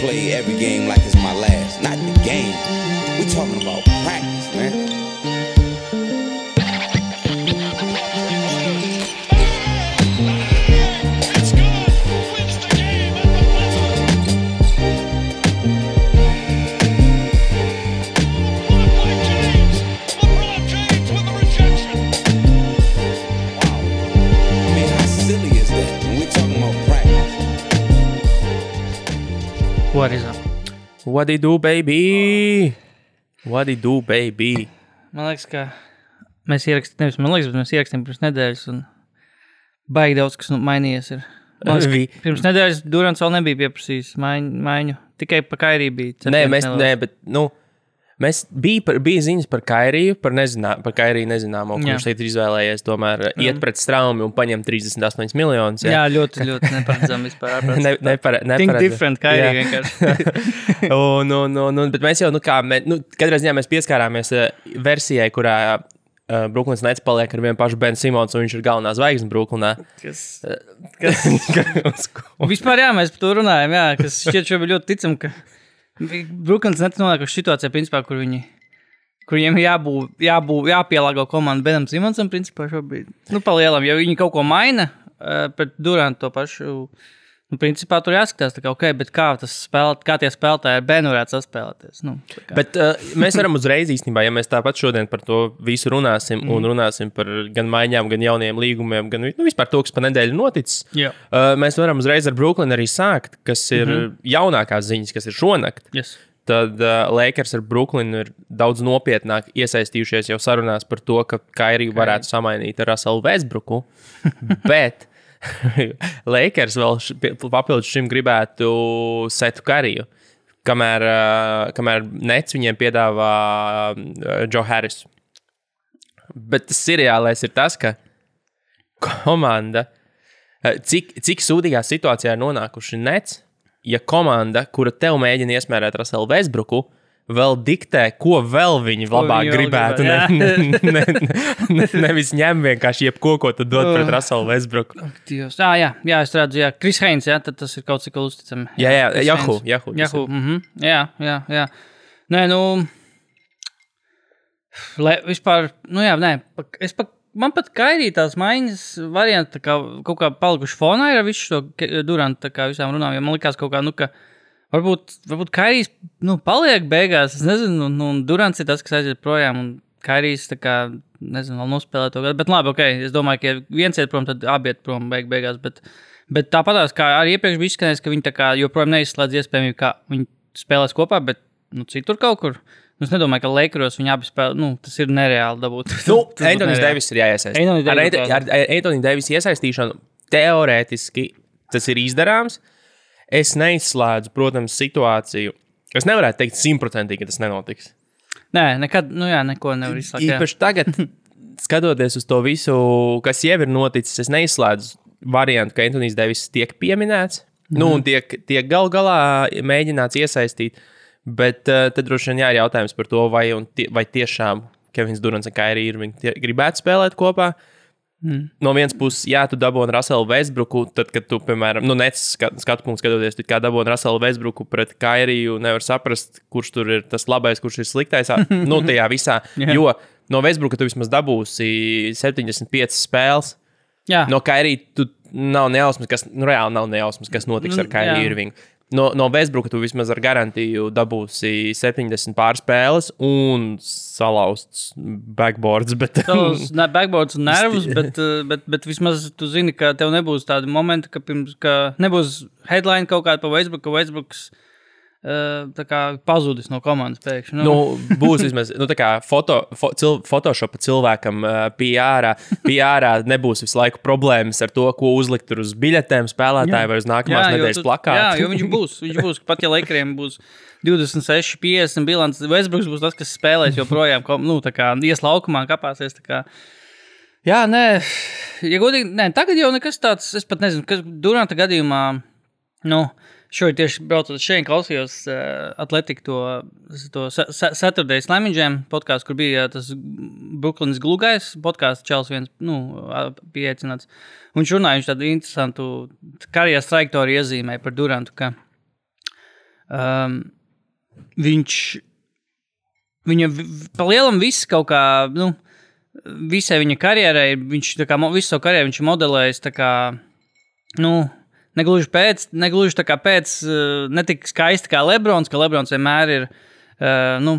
play every game like it's my last. Not the game. We talking about practice, man. What is up? What you do, baby? What you do, baby? Man liekas, ka mēs ierakstījām, nevis man liekas, bet mēs ierakstījām pirms nedēļas. Un baigi daudz kas nu, mainījies. Ir. Man liekas, ka pirms nedēļas Durants vēl nebija pieprasījis maiņu. maiņu. Tikai pa kairī bija. Nē, mēs, nē, bet, nu, mēs bija, par, bija ziņas par Kairiju, par, nezinā, par Kairiju nezināmo, Jā. kurš šeit ir izvēlējies tomēr mm. iet pret straumi un paņemt 38 miljonus. Jā, ļoti, ļoti neparedzami vispār. Ne, nepare, neparedz- different, Jā. vienkārši. un, un, un, un, bet mēs jau, nu, kā, mē, nu, katrā ziņā mēs pieskārāmies uh, versijai, kurā uh, Brooklyns Nets paliek ar vienu pašu Benu Simons, un viņš ir galvenā zvaigzne Brooklynā. Kas, Kas? vispār, jā, mēs par to runājam. Jā, kas šķiet, šobrīd ļoti ticam, ka Brooklyns net nonākuši situācijā, principā, kur viņi. Kur viņiem jābū, jābū, jāpielāgo komanda Benam Simonsam, principā, šobrīd. Nu, palielam, ja viņi kaut ko maina uh, pret Durantu to pašu. Nu, principā tur jāskatās, tā kā, okay, kā, tas spēlē, kā tie spēlētāji ar Benu varētu saspēlēties. Nu. Bet uh, mēs varam uzreiz īstenībā, ja mēs tāpat šodien par to visu runāsim, mm. un runāsim par gan maiņām, gan jauniem līgumiem, gan nu, vispār to, kas pa nedēļu noticis. Jā. Uh, mēs varam uzreiz ar Brooklynu arī sākt, kas ir mm -hmm. jaunākās ziņas, kas ir šonakt. yes. Tad uh, Lakers ar Brooklynu ir daudz nopietnāk iesaistījušies jau sarunās par to, ka Kairiju varētu samainīt ar Russellu Westbrooku. Bet Lakers vēl papildus šim gribētu setu Kariju. Kamēr, uh, kamēr Nets viņiem piedāvā uh, Joe Harris. Bet tas seriālais ir tas, ka komanda, uh, cik, cik sūdīgā situācijā ir nonākuši Nets, ja komanda, kura tev mēģina iesmērēt Raselu Vēsbruku, vēl diktē, ko vēl viņi labāk vēl gribētu. Ne, ne, ne, ne, nevis ņem vienkārši jebko, ko tu dod pret Raselu Vēsbruku. Dievs. Jā, jā, jā, es redzu, jā, Kris Heins, jā, tad tas ir kaut cik uzticami. Jā, jā, Haynes. Yahoo, tas Yahoo, mhm, jā, jā, jā. Nē, nu, lai vispār, nu jā, nē, es pat, man pat kairīja tās maiņas varianti, kā kaut kā palikuši fonā ar visu šo Durantu, kā visām runām, man likās kaut kā, nu, ka varbūt, varbūt kairīs, nu, paliek beigās, es nezinu, un, un Durants ir tas, kas aiziet projām, un kairīs, tā kā, nezinu, vēl nospēlē to gadu, bet labi, ok, es domāju, ka ja viens iet prom, tad abi iet prom beig beigās, bet, bet tāpatās, kā arī iepriekš bija izskanējis, ka viņi kā joprojām neizslēdz iespējamību, ka viņi spēlēs kopā, bet, nu, citur kaut kur. Nu, Es nedomāju, ka Lakeros viņi abi spēlē. Nu, tas ir nereāli dabūt. Nu, Antonius. Devis ir jāiesaist. Anthony Ar, Antoniu Devis iesaistīšanu teorētiski tas ir izdarāms. Es neizslēdzu, protams, situāciju. Es nevaru teikt simtprocentīgi, ka tas nenotiks. Nē, nekad, nu jā, neko nevar izslēgt. Īpaši tagad, skatoties uz to visu, kas jau ir noticis, es neizslēdzu variantu, ka Antonius Devis tiek pieminēts. Mm. Nu, un tiek, tiek gal galā mēģināts iesaistīt. Bet uh, tad droši vien jā, ir jautājums par to, vai, tie, vai tiešām Kevins Durants un Kairi Irvinga gribētu spēlēt kopā. Mm. No vienas puses, jā, tu dabūji Raselu Vēsbruku, tad, kad tu, piemēram, nu, nec skat, skatu punktu skatoties, tu kā dabūji Raselu Vēsbruku pret Kairiju, nevar saprast, kurš tur ir tas labais, kurš ir sliktais. nu, tajā visā. Jā. jo no Vēsbruka tu vismaz dabūsi 75 spēles. jā. No Kairija tu nav nejausmas, kas, nu, reāli nav nejausmas, kas notiks Nu, ar Kairiju. Irvingu. No, no Vēsbruka tu vismaz ar garantiju dabūsi 70 pārspēles un salauzts backboards. Bet, Tavs ne- backboards un nervus, bet, eh, bet, bet vismaz tu zini, ka tev nebūs tādi momenti, ka, pirms, ka nebūs headline kaut kāda pa Facebook, ka uh, tā kā pazudis no komandas pēkšņi. Nu, Nu, būs vismaz nu, tā kā foto, fo, cil, Photoshop PR, uh, PR, PR nebūs visu laiku problēmas ar to, ko uzlikt uz biļetēm spēlētāji vai uz nākamās jo nedēļas plakāta. Jā, jo viņš būs. Viņš būs pat ja Lakeriem būs 26, 50 bilants. Westbrooks būs tas, kas spēlēs joprojām, nu, tā kā ies laukumā, kāpāsies. kā. Jā, nē, ja godīgi, nē, tagad jau nekas tāds, es pat nezinu, kas Duranta gadījumā, nu, šodien tieši braucot šeit, klausījos uh, Atletiku to, to Sa- Sa- Saturday Slamming Jam podkāstu, kur bija tas Brooklynas glūgais podkāsts, Čels viens, nu, pieaicināts. Un viņš runāja, viņš tādu interesantu karjeras trajektoriju iezīmēja par Durantu, ka Um, viņš, viņa vi- pa lielam viss kaut kā, nu, visai viņa karjerai, viņš tā kā visu savu karjeru viņš modelējis tā kā, nu, negluži pēc, negluži tā kā pēc, uh, netik skaisti kā Lebrons, ka Lebrons vienmēr ir, uh, nu,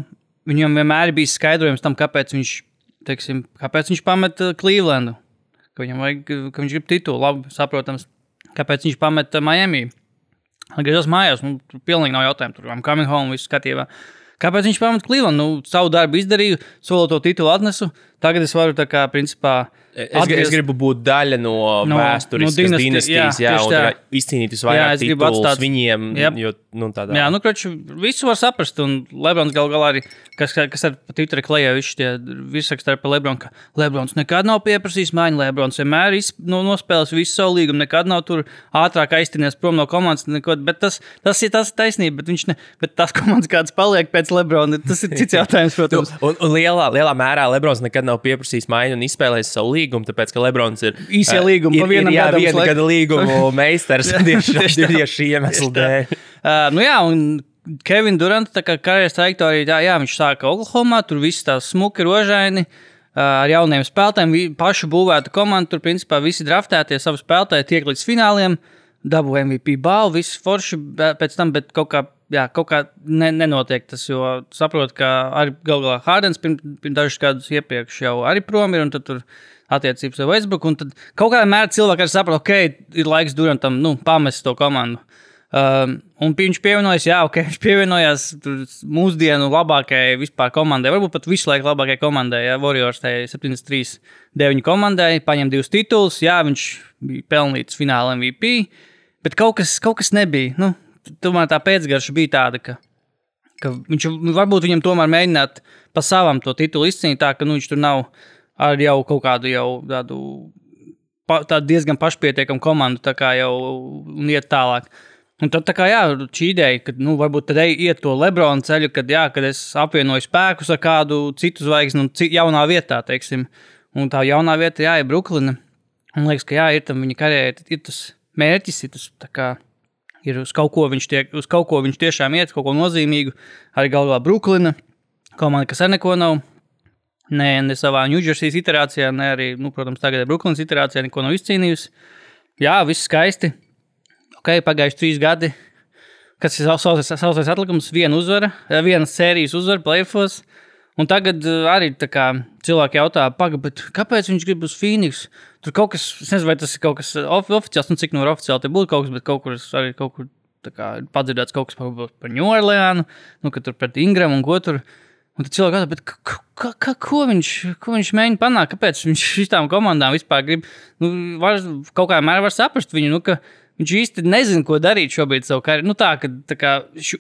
viņam vienmēr ir bijis skaidrojums tam, kāpēc viņš, teiksim, kāpēc viņš pameta Clevelandu, ka viņam vajag, ka viņš grib titulu, labi, saprotams, kāpēc viņš pameta Miami. Atgriezos mājās, nu, tur pilnīgi nav jautājumu. Tur bija coming home, viss skatījumā. Kāpēc viņš pameta Cleveland? Nu, savu darbu izdarīju, solo to titulu atnesu. Tagad es varu tā kā, principā, Es, es atgriezt- gribu būt daļa no, No- vēstures, no dinastijas, jā, jā, jā un tā. izcīnīt Jā, visvairāk es gribu titulus atstāt- viņiem. Jep. Jo, nu, tādā. Jā, nu, kroči, visu var saprast. Un Lebrons gal galā arī, kas, kas ar Twitterī klajā, viņš tie virsrakstā par Lebronu, ka Lebrons nekad nav pieprasījis maiņu. Lebrons vienmēr iz, nu, nospēlēs visu savu līgumu, nekad nav tur ātrāk aiztinies prom no komandas. Neko, bet tas, tas ir tas taisnība, bet viņš ne, bet tās komandas kāds paliek pēc Lebrona, tas ir cits jautājums, protams. Un, un lielā, lielā mērā Lebrons nekad nav pieprasījis maiņu un izspēlējis savu līgumu, tāpēc, ka Lebrons ir Īsie ā, līgumi, ir, vienam ir, jā, gadam viena gada līgumu meistars tieši, šī iemesla dēļ. Uh, nu jā, un Kevins Durants, kā karjeras trajektorija, jā, jā, viņš sāka Oklahomā, tur viss tā smuki, rožaini. Uh, ar jauniem spēlētājiem, pašu būvēta komanda. Tur, principā, visi draftētie savu spēlētāju tiek līdz fināliem, dabū MVP balvu, viss forši pēc tam, bet kaut kā, jā, kaut kā ne, nenotiek tas, jo saprotu, ka arī galu galā Hārdens pirms pirm dažus gadus iepriekš jau arī prom ir, un tad tur attiecības ar Westbrook, un tad kaut kādā mērā cilvēki arī saprot, ok, ir laiks Durantam, nu, pamest to komandu. Um, un viņš pievienojas, jā, ok, viņš pievienojās mūsdienu labākajai vispār komandai, varbūt pat visu laiku labākajai komandai, ja Warriors tajā 73, 9 komandai, paņem divus titulus, jā, viņš bija pelnīts fināla MVP, bet kaut kas, kaut kas nebija. Nu, tomēr tā pēcgarša bija tāda, ka, ka viņš varbūt viņam tomēr mēģināt pa savam to titulu izcīnīt, tā ka nu, viņš tur nav ar jau kaut kādu jau tādu pa, tādu diezgan pašpietiekamu komandu, tā kā jau un iet tālāk. Un tad, kā, jā, šī ideja, ka nu, varbūt tad iet to Lebrona ceļu, kad, jā, kad es apvienoju spēkus ar kādu citu zvaigzni, ci- jaunā vietā, teiksim, un tā jaunā vieta, jā, ir Brooklyna. Man liekas, ka jā, ir tam viņa karjerā, ir tas mērķis, ir tas tā kā. Ir uz kaut ko viņš tiek, uz kaut ko viņš tiešām iet, kaut ko nozīmīgu. Arī galvā Brooklyna, komanda, kas ar neko nav. Ne, ne savā Ņūdžersijas iterācijā, ne arī, nu, protams, tagad Brooklynas iterācijā neko nav izcīnījusi. Jā, viss skaisti. Ok, pagājuši trīs gadi. Kas ir savs atlikums? Viena uzvara, eh, viena sērijas uzvara, playoffs. Un tagad eh, arī kā, cilvēki jautā, paga, bet kāpēc viņš grib uz Phoenix? Tur kaut kas, es nezinu, vai tas ir kaut kas ofi oficiāls, nu cik no oficiāli te būtu kaut kas, bet kaut kur arī kaut kur kā, ir padzirdēts kaut kas par, par New Orleanu, nu, ka tur pret Ingram un ko tur. Un tad cilvēki jautā, ka, ka, ko, viņš, ko viņš mēģina panākt? Kāpēc viņš šitām komandām vispār grib? Nu, var, kaut kā mērā var saprast viņu, nu, ka viņš īsti nezina, ko darīt šobrīd savu karjeru. Nu, tā, ka tā kā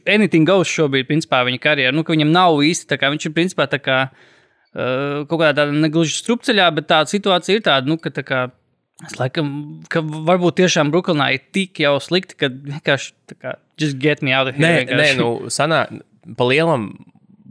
anything goes šobrīd, principā, viņa karjerā. Nu, viņam nav īsti, tā kā viņš ir principā tā kā uh, kaut kādā tādā negluži strupceļā, bet tā situācija ir tāda, nu, ka tā kā. Es laikam, ka varbūt tiešām Brooklynā ir tik jau slikti, ka vienkārši tā kā just get me out of here. Nē, nē, vienkārši. nu, sanā, pa lielam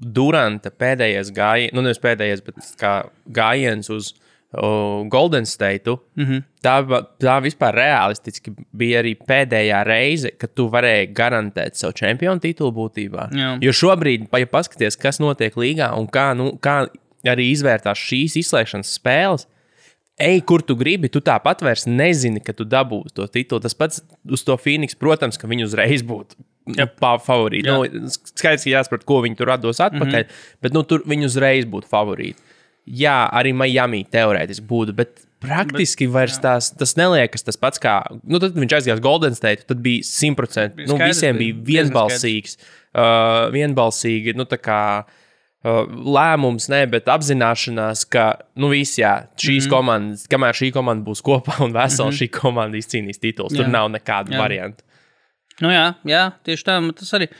Duranta pēdējais gājiens, nu, nevis pēdējais, bet kā gājiens uz uh, Golden State. Mm. -hmm. tā, tā vispār realistiski bija arī pēdējā reize, kad tu varēji garantēt savu čempionu titulu būtībā. Jā. Jo šobrīd, ja paskaties, kas notiek līgā un kā, nu, kā arī izvērtās šīs izslēgšanas spēles. Ej, kur tu gribi, tu tāpat vairs nezini, ka tu dabūsi to titulu. Tas pats uz to Phoenix, protams, ka viņi uzreiz būtu favorīti. Jā. Nu, skaidrs, ka jāsaprot, ko viņi tur atdos atpakaļ, mm -hmm. bet nu, tur viņi uzreiz būtu favorīti. Jā, arī Miami teorētiski būtu, bet praktiski bet, vairs tās, tas neliekas tas pats, kā. Nu, tad, viņš aizgāja uz Golden State, tad bija 100%. Bija Nu, visiem bija vienbalsīgs, uh, vienbalsīgi. Nu, kā, uh, lēmums, ne, bet apzināšanās, ka nu, viss, jā, šīs mm -hmm. komandas, kamēr šī komanda būs kopā un vesela, mm -hmm. šī komanda izcīnīs titulus. Tur Jā. nav nekāda Jā. varianta. Nu, jā, jā, tieši tā. Tas arī.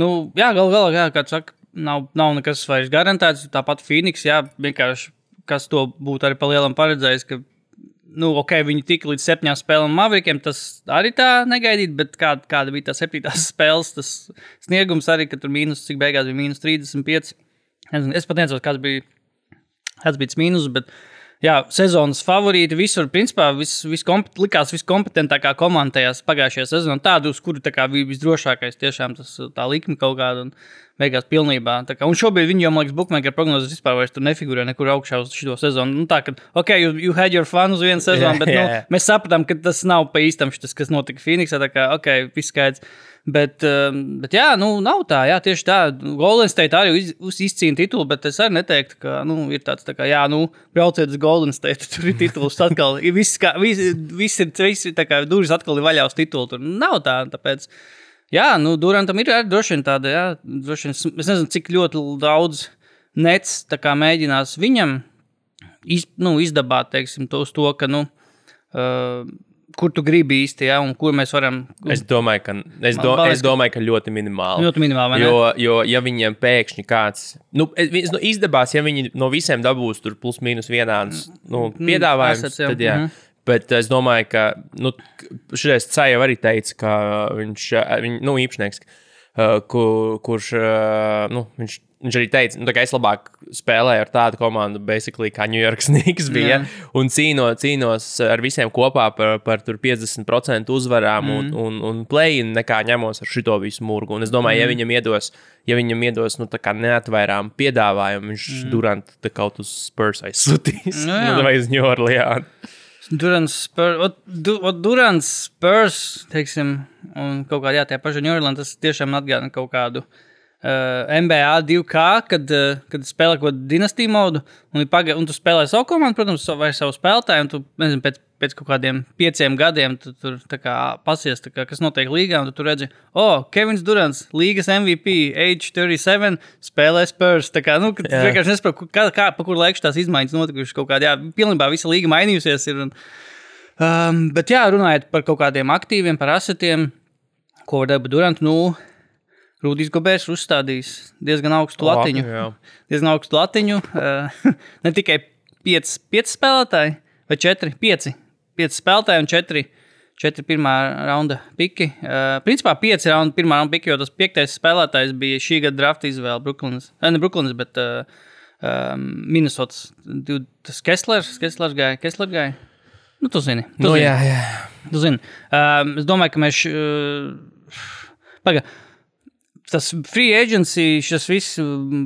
Nu, jā, galu galā, jā, kā tu saki, nav, nav nekas vairs garantēts. Tāpat Phoenix, jā, vienkārši kas to būtu arī palielam paredzējis. Ka, nu, ok, viņi tika līdz septiņām spēlēm Mavrikiem, tas arī tā negaidīt, bet kā, kāda bija tā septītās spēles, tas sniegums arī, ka tur mīnus, cik beigās bija mīnus 35. Nezinu, es pat nezinu, kāds bija, kāds bija tas mīnus, bet jā, sezonas favorīti. Visur, principā, vis, vis kompet, likās viskompetentākā komanda tajās pagājušajā sezonā. Tādu, uz kuru tā kā, bija visdrošākais, tiešām tas tā likme kaut kāda. Un, Beigās pilnībā. Kā, un šobrīd viņi jau, man liekas, bookmaker prognozes vispār vairs nefigurē nekur augšā uz šo sezonu. Nu, tā, ka, ok, you, you had your fun uz vienu sezonu, bet nu, mēs sapratām, ka tas nav pa īstam šis, kas notika Phoenixā. Tā kā, ok, viss skaidrs. Bet, um, bet jā, nu, nav tā. Jā, tieši tā. Golden State arī iz, izcīna titulu, bet es arī neteiktu, ka nu, ir tāds, tā kā, jā, nu, brauciet uz Golden State. Tur ir tituls atkal. Viss, kā, viss, viss ir, viss ir tā kā durvis atkal ir vaļā uz titulu. Tur nav tā. Tāpēc, jā, nu, Durantam ir arī droši vien tāda, jā, droši vien, es nezinu, cik ļoti daudz nets mēģinās viņam iz, nu, izdabāt, teiksim, to uz to, ka, nu, uh, kur tu gribi īsti, ja, un kur mēs varam. Es domāju, ka, es do, Man liekas, es domāju, ka ļoti minimāli. Ļoti minimāli? Jo, jo, ja viņiem pēkšņi kāds nu, nu, izdevās, ja viņi no visiem dabūs tur plus mīnus vienāds nu, assets, jā. tad jā. Bet es domāju, ka nu, šis ceļš arī teica, ka viņš ir nu, īpašnieks, kur, kurš nu, viņš, viņš arī teica, nu, kā es labāk spēlēju ar tādu komandu, basically, kā New York Snigs bija. Jā. Un cīno, cīnos ar visiem kopā par, par tur 50% uzvarām mm. un, un, un play, nekā ņemos ar šito visu murgu. Un es domāju, mm. ja viņam iedos, ja viņam iedos nu, neatvairām piedāvājumu, viņš mm. durant kaut uz Spurs aizsūtīs. Jā. Nu, vai uz New Orleans. Durants, Spurs, ot, du, ot, Durants, Spurs, teiksim, un kaut kādā tajā pašā Ņūrlēnā tas tiešām atgādina kaut kādu uh, NBA 2K, kad, uh, kad spēlē kaut kādu dinastiju modu, un, paga, un tu spēlē savu komandu, protams, vai savu spēlētāju, un tu, nezinu, pēc, pēc kaut kādiem pieciem gadiem tu tur pasies, kā, kas notiek līgā, un tu tur redzi, oh, Kevins Durants, līgas MVP, age 37, spēlē Spurs. Tā kā, nu, tu vienkārši nesaproti, kā, kā, pa kur laiku tās izmaiņas notikušas kaut kādā, jā, pilnībā visa līga mainījusies. Ir, un, um, bet, jā, runājot par kaut kādiem aktīviem, par asetiem, ko var dabūt Durantu, nu, Rūdīs Gobērs ir uzstādījis diezgan augstu latiņu. Jā. Diezgan augstu latiņu. Uh, ne tikai 5, 5 spēlētāji, vai 4, 5, 5 spēlētāji un 4. Četri pirmā raunda piki. Uh, principā pieci raunda pirmā raunda piki, jo tas piektais spēlētājs bija šī gada drafta izvēle. Brooklynas, eh, ne Brooklynas, bet uh, um, Minnesotas. Tas Kesslers, Kesslers gāja. Kessler gāja. Nu, tu zini. Tu Nu, zini. jā, jā. Tu zini, um, es domāju, ka mēs. Uh, Paga, tas free agency, šis viss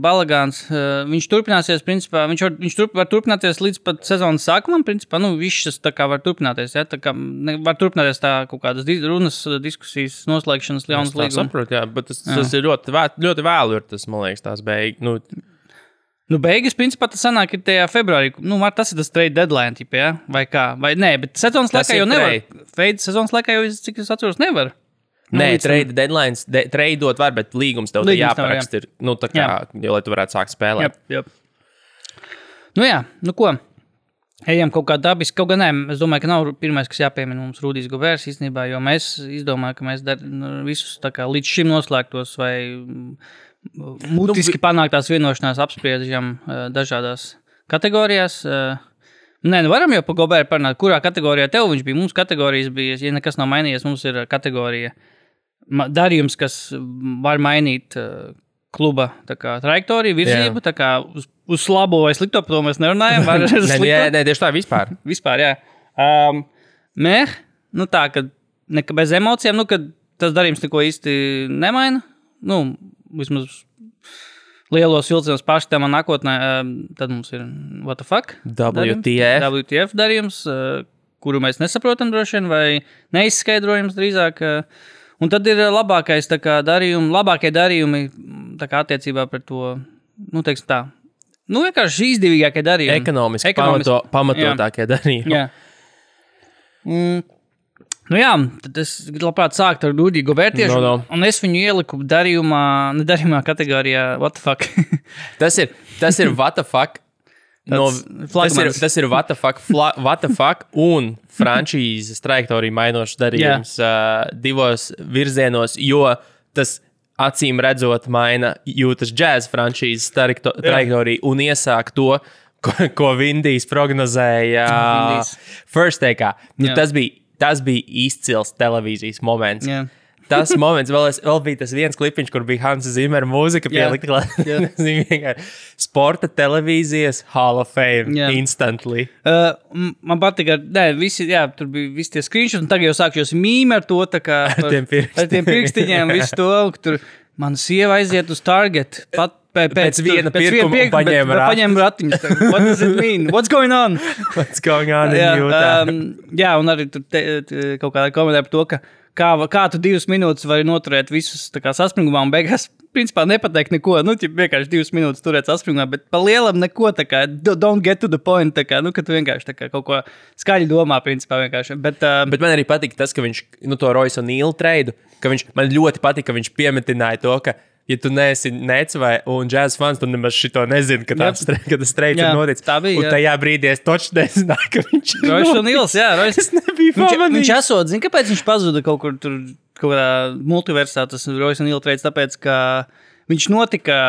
balagāns, uh, viņš turpināsies. Principā, viņš var, viņš turp, var turpināties līdz pat sezonas sākumam. Principā, nu, viss tas tā kā var turpināties. Ja? Tā kā, ne, var turpināties tā kaut kādas dis- runas, diskusijas, noslēgšanas, Es ļaunas tā līgumas. saprotu, jā, bet tas, tas ir ļoti, vē, ļoti vēlu. Ir tas, man liekas, tās beigas. Nu, Nu, beigas, principā, tas sanāk, ir tajā februārī. Nu, var, tas ir tas trade deadline, tipa, ja? vai kā? Vai nē, bet sezonas Tas laikā jau nevar. trade. Fade sezonas laikā jau, es- cik es atceros, nevar. Nu, Nē, tam- trade deadlines, de, tradeot var, bet līgums tev te Līgums tev, jāparaksta. Ir, nu, tā kā, jo, lai tu varētu sākt spēlēt. Jā, jā. Nu, jā, nu ko. Ejam kaut kā dabiski. Kaut gan nē, es domāju, ka nav pirmais, kas jāpiemina mums Rudijs Govērs īstenībā, jo mēs izdomājam, ka mēs dar, nu, visus kā līdz šim noslēgtos vai mm, mutiski panāktās vienošanās apspriežam eh, dažādās kategorijās. Eh, Nē, nu varam jau par Goberu parunāt, kurā kategorijā tev viņš bija. Mums kategorijas bija, ja nekas nav mainījies, mums ir kategorija ma- darījums, kas var mainīt uh, kluba kā, trajektoriju, virzību. tā kā Uz, uz labo vai slikto to mēs nerunājam. Nē, nē, nē, tieši tā vispār. Vispār, jā. Um, Mē, nu tā, ka neka bez emocijām, nu, kad tas darījums neko īsti nemaina. Nu, vismaz lielos vilcienos pārskatāmā nākotnē, um, tad mums ir darījums. WTF. WTF darījums, uh, kuru mēs nesaprotam droši vien, vai neizskaidrojams drīzāk. uh, Un tad ir labākais tā kā, darījumi, labākie darījumi kā, attiecībā par to, nu, teiksim tā. Nu, vienkārši izdevīgākie darījumi. Ekonomiski, Ekonomiski. Pamato, pamatotākie darījumi. Jā. Mm. Nu jā, tad es labprāt sāktu ar Dudīgu vērtību. No, no. Un es viņu ieliku darījumā, ne darījumā kategorijā, what the fuck. Tas ir, tas ir what the fuck. No, tas, ir, tas ir what the fuck, fla, what the fuck un frančīzes trajektorija mainošs darījums uh, divos virzienos, jo tas acīm redzot maina jūtas džēzus frančīzes trajekto- trajektoriju un iesāk to, ko, ko Vindijs prognozēja Diesel. First Take. Nu, Jā. tas, bija, tas bija izcils televīzijas moments. Jā. Tas moments, vēl, es, vēl bija tas viens klipiņš, kur bija Hansa Zimera mūzika Jā. pielikt klāt. Sporta televīzijas Hall of Fame Jā. instantly. Uh, man patīk, ka nē, visi, jā, tur bija visi tie screenshots, un tagad jau sākās mīmē ar to. tā Kā, par- tiem pirkstiņiem. Ar tiem pirkstiņiem, visu to, tur mana sieva aiziet uz Target. Pat, pēc, Pēc viena pirkuma pirkuma, paņēma ratiņus. paņēma ratiņus. What does it mean? What's going on? What's going on jā, um, jā, un arī tur te, te, kaut kādā komentē par to, ka kā, kā tu divas minūtes vari noturēt visus tā kā saspringumā un beigās. Principā nepateikt neko. Nu, ja vienkārši divas minūtes turēt saspringumā, bet pa lielam neko tā kā do- don't get to the point. Tā kā, nu, ka tu vienkārši kā kaut ko skaļi domā, principā vienkārši. Bet, um, Bet man arī patīk tas, ka viņš nu, to Royce un Nīlu treidu, ka viņš man ļoti patīk, ka viņš piemetināja to, ka, ja tu neesi nec vai un džēzus fans, tad nemaz šito nezini, ka, tāds, streiks ir noticis. tā bija, Un jā. tajā brīdī es toču nezināju, ka viņš ir. Roisas un. Nils, jā, Roisas. Es nebiju pamanījis. viņš esot, zini, kāpēc viņš pazuda kaut kur tur, kaut kādā multiversā, tas Roisas un Nils treids, tāpēc, ka viņš notika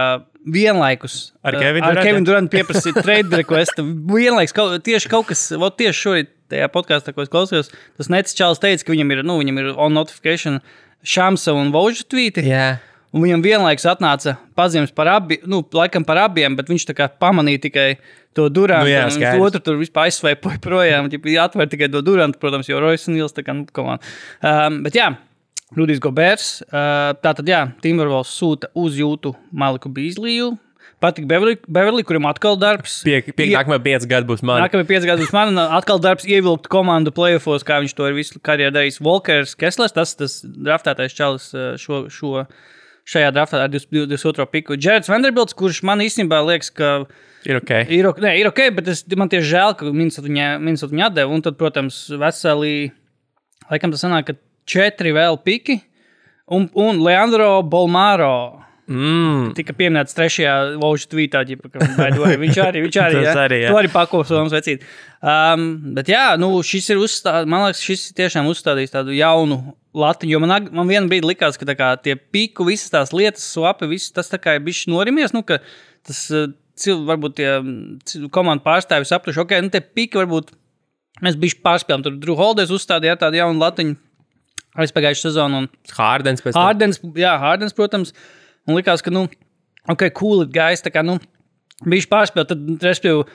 vienlaikus. Ar Kevinu Durantu? Pieprasīt trade requestu. Vienlaikus kaut, tieši kaut kas, vot tieši šorīt tajā podkāstā, ko es klausījos, tas Nets Čāls teica, ka viņam ir, nu, viņam ir on notification Šamsa un Voža tvīti. Jā. Un viņam vienlaikus atnāca pazīmes par abiem, nu, laikam par abiem, bet viņš tā kā pamanīja tikai to durantu. Nu jā, skaidrs. otru tur vispār aizsveipoja projām. Viņa atvēra tikai to durantu, protams, jo Rojas un Nils tā kā, nu, on. Um, bet jā, Rudijs Gobērs. Uh, tātad, jā, Timberwolves sūta uz jūtu Maliku Bīsliju. Patīk Beverly, kuriem atkal darbs. Pie, pie, Ie- nākamā pieci gadi būs man. Nākamie pieci gadi būs man, atkal darbs ievilkt komandu playoffs, kā viņš to ir visu karjeru darījis. Walkers, Keslers, tas tas draftētais čalis uh, šo, šo, šajā draftā ar 22. piku. Džerds Vanderbilts, kurš man īstenībā liekas, ka Ir ok. ir, ok- ne, ir ok, bet es, man tieši žēl, ka Minnesota viņa, Minnesota viņa atdeva. Un tad, protams, veseli, laikam tas sanāk, ka četri vēl piki. Un, un Leandro Bolmaro Mm. tika pieminēts trešajā ložu tvītā. ka, Viņš arī, viņš arī, jā, arī, to arī pakopsojums vecīt. Um, bet jā, nu, šis ir uzstādījis, man liekas, šis tiešām uzstādījis tādu jaunu latiņu, jo man, man vienā brīdī likās, ka kā, tie piku, visas tās lietas, swapi, viss tas tā kā ir bijis norimies, nu, ka tas uh, cil, varbūt tie mm, komandu pārstāvji sapratuši, ok, nu, tie piki varbūt mēs bijām pārspēlēti. Tur Drew Holders uzstādīja tādu jaunu latiņu aizpagājušā sezonā. un Hārdens pēc tam. Hārdens, jā, Hārdens, protams, un likās, ka, nu, ok, cool, it guys, tā kā, nu, bija pārspēlēt, tad, respektīvi,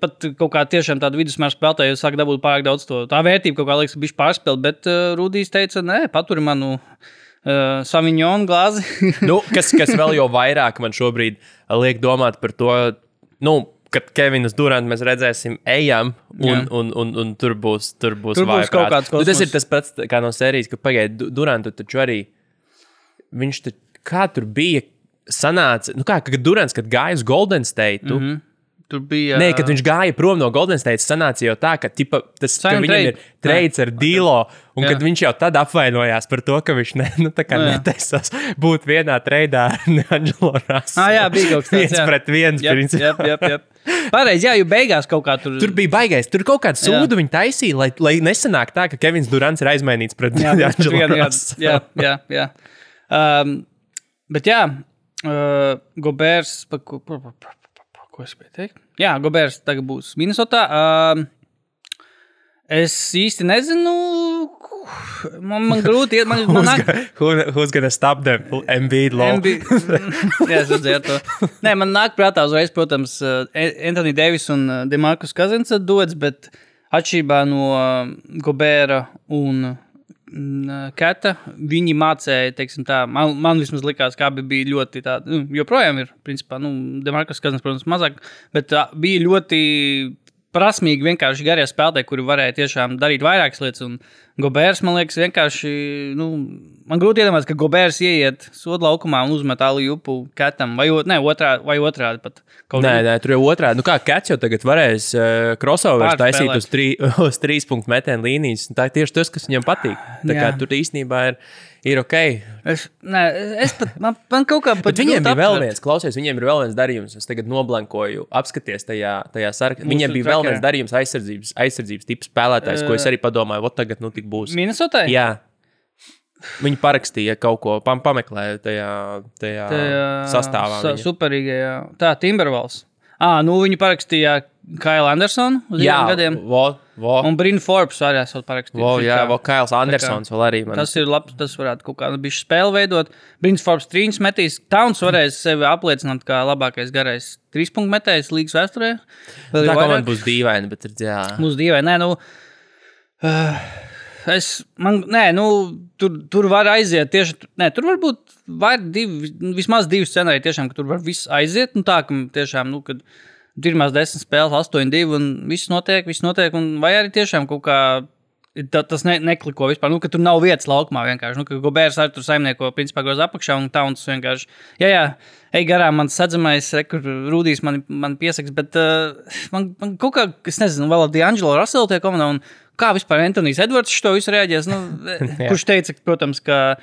pat kaut kā tiešām tādu vidusmēru spēlētāju sāk dabūt pārāk daudz to. Tā vērtība kaut kā liekas, bija pārspēlēt, bet uh, Rudijs teica, nē, paturi manu uh, saviņonu glāzi. nu, kas, kas vēl jau vairāk man šobrīd liek domāt par to, nu, kad Kevinus Durants mēs redzēsim, ejam, un, Jā. un, un, un tur būs, tur būs, Tur būs kaut kāds nu, Tas ir kosmos. tas pats kā no sērijas, ka pagaidiet, Durantu taču arī. Viņš tur, kā tur bija, sanāca, nu kā, kad Durants, kad gāja uz Golden State. Mm -hmm. Tur bija. Nē, kad viņš gāja prom no Golden State, sanāca jau tā, ka, tipa, tas, ka viņam ir trade. treids ar Dīlo, un Jā. kad viņš jau tad apvainojās par to, ka viņš ne, nu, Nu, jā. netaisās būt vienā treidā ar Angelo Rasu. Ah, jā, bija kaut kas tāds. viens pret viens. Jā, principā. jā, jā, jā. Pareizi, jā, jo beigās kaut kā tur. Tur bija baigais. Tur kaut kāda sūdu viņa taisīja, lai, lai nesanāk tā, ka Kevins Durants ir aizmainīts pret vienu, jā, jā, jā, jā. Um, bet jā, uh, Gobērs. Pa, ko, pa, pa, pa, pa, pa, ko es gribēju teikt? Jā, Gobērs tagad būs Minnesotā. Um, es īsti nezinu. Man, man grūti iet, man, nāk, go- who, who's gonna stop them? MB low. MB... Jā, es redzēju to. Nē, man nāk prātā uzreiz, protams, uh, Anthony Davis un uh, Demarkus Kazins dodas, bet atšķirībā no uh, Gobēra un Kata, viņi mācīja, teiksim tā, man, man vismaz likās, ka abi bija ļoti tādi, nu, joprojām ir, principā, nu, Demarkus Kazins, protams, mazāk, bet uh, bija ļoti prasmīgi, vienkārši garie spēlētāji, kuri varēja tiešām darīt vairākas lietas. Un Gobērs, man liekas, vienkārši, nu, man grūti iedomāties, ka Gobērs ieiet sodu laukumā un uzmet alu upu katam, vai, ne, otrā, vai otrādi pat. Nē, kā- nē, tur jau otrādi. Nu, kā Kats jau tagad varēs uh, Pārspēlēt. taisīt uz, trī, uz trīs punktu metienu līnijas. Tā ir tieši tas, kas viņam patīk. Tā kā Jā. tur īstenībā ir, ir ok. Es, nē, es pat, man, man kaut kā pat. Bet viņiem grūti bija vēl aptvert. viens, klausies, viņiem ir vēl viens darījums. Es tagad noblankoju, apskaties tajā, tajā sarakstā. Viņiem bija vēl viens darījums, aizsardzības, aizsardzības tips spēlētājs, ko es arī padomāju, ot tagad nu tik būs. Minnesotai? Jā. Viņi parakstīja kaut ko, pam, pameklēja tajā, tajā Tajā sastāvā. sa- viņa. Superīgajā. Tā, Timbervalds. Ah, nu viņi parakstīja Kailu Andersonu uz Jā, gadiem. vo, vo, Un Brīnu Forbes arī esat parakstījis. vo, jā, Kā- vo, Kails Andersons vēl arī man. Tas ir labi. Tas varētu kaut kādu bišķi spēli veidot. Brīns Forbes trīņus metīs. Tauns varēs sevi apliecināt kā labākais garais trīspunktu metējs līgas vēsturē. Vēl Tā vairāk. komanda būs dīvaina, bet ir, jā. Mūsu divai, nē, nu. Uh, es, man, nē, nu, tur, tur var aiziet tieši. Nē, tur var būt divi, vismaz divi scenāriji, tiešām, ka tur var viss aiziet. Nu, tā, ka tiešām, nu, kad pirmās desmit spēles, 8-2, un viss notiek, viss notiek. Vai arī tiešām kaut kā. Ta, tas ne, nekliko vispār. Nu, tur nav vietas laukumā vienkārši. Nu, Gobērs arī tur saimnieko principā groz apakšā un tauns vienkārši. Jā, jā, ej garām, man sadzamais, re, kur Rudijs man, man piesaks, bet uh, man, man kaut kā, es nezinu, vēl ar D'Angelo Russellu tie komandā. Un, Kā vispār Antonius Edvards to visu reaģēs? Nu, kurš teica, protams, ka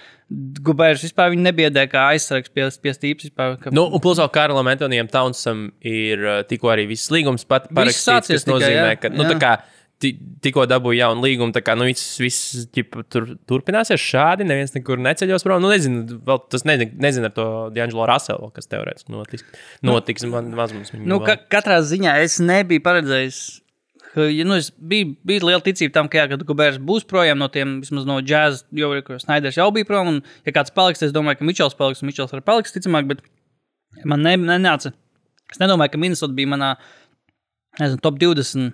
Gubērs vispār viņu nebiedē kā aizsargs pie, pie stīpes. Vispār, ka... Nu, un plus vēl Karlam Antonijam Taunsam ir uh, tikko arī viss līgums pat parakstīts, kas tikai, nozīmē, jā, ka, nu, jā. tā kā tikko dabūja jaunu līgumu, tā kā, nu, viss, viss ģipa, tur turpināsies šādi, neviens nekur neceļos prom. Nu, nezinu, vēl tas nezinu, nezinu ar to D'Angelo Russellu, kas teorētiski notiks. Notiks, man maz mums viņu Nu, ka, katrā ziņā es nebiju paredzējis. Ja, nu, es biju, bija liela ticība tam, ka, jā, ka Gubērs būs projām no tiem, vismaz no džēza, jo Snaiders jau bija prom. Un, ja kāds paliks, tad es domāju, ka Mičels paliks, un Mičels arī paliks, ticamāk, bet man ne, nenāca. Es nedomāju, ka Minnesota bija manā nezinu, top 20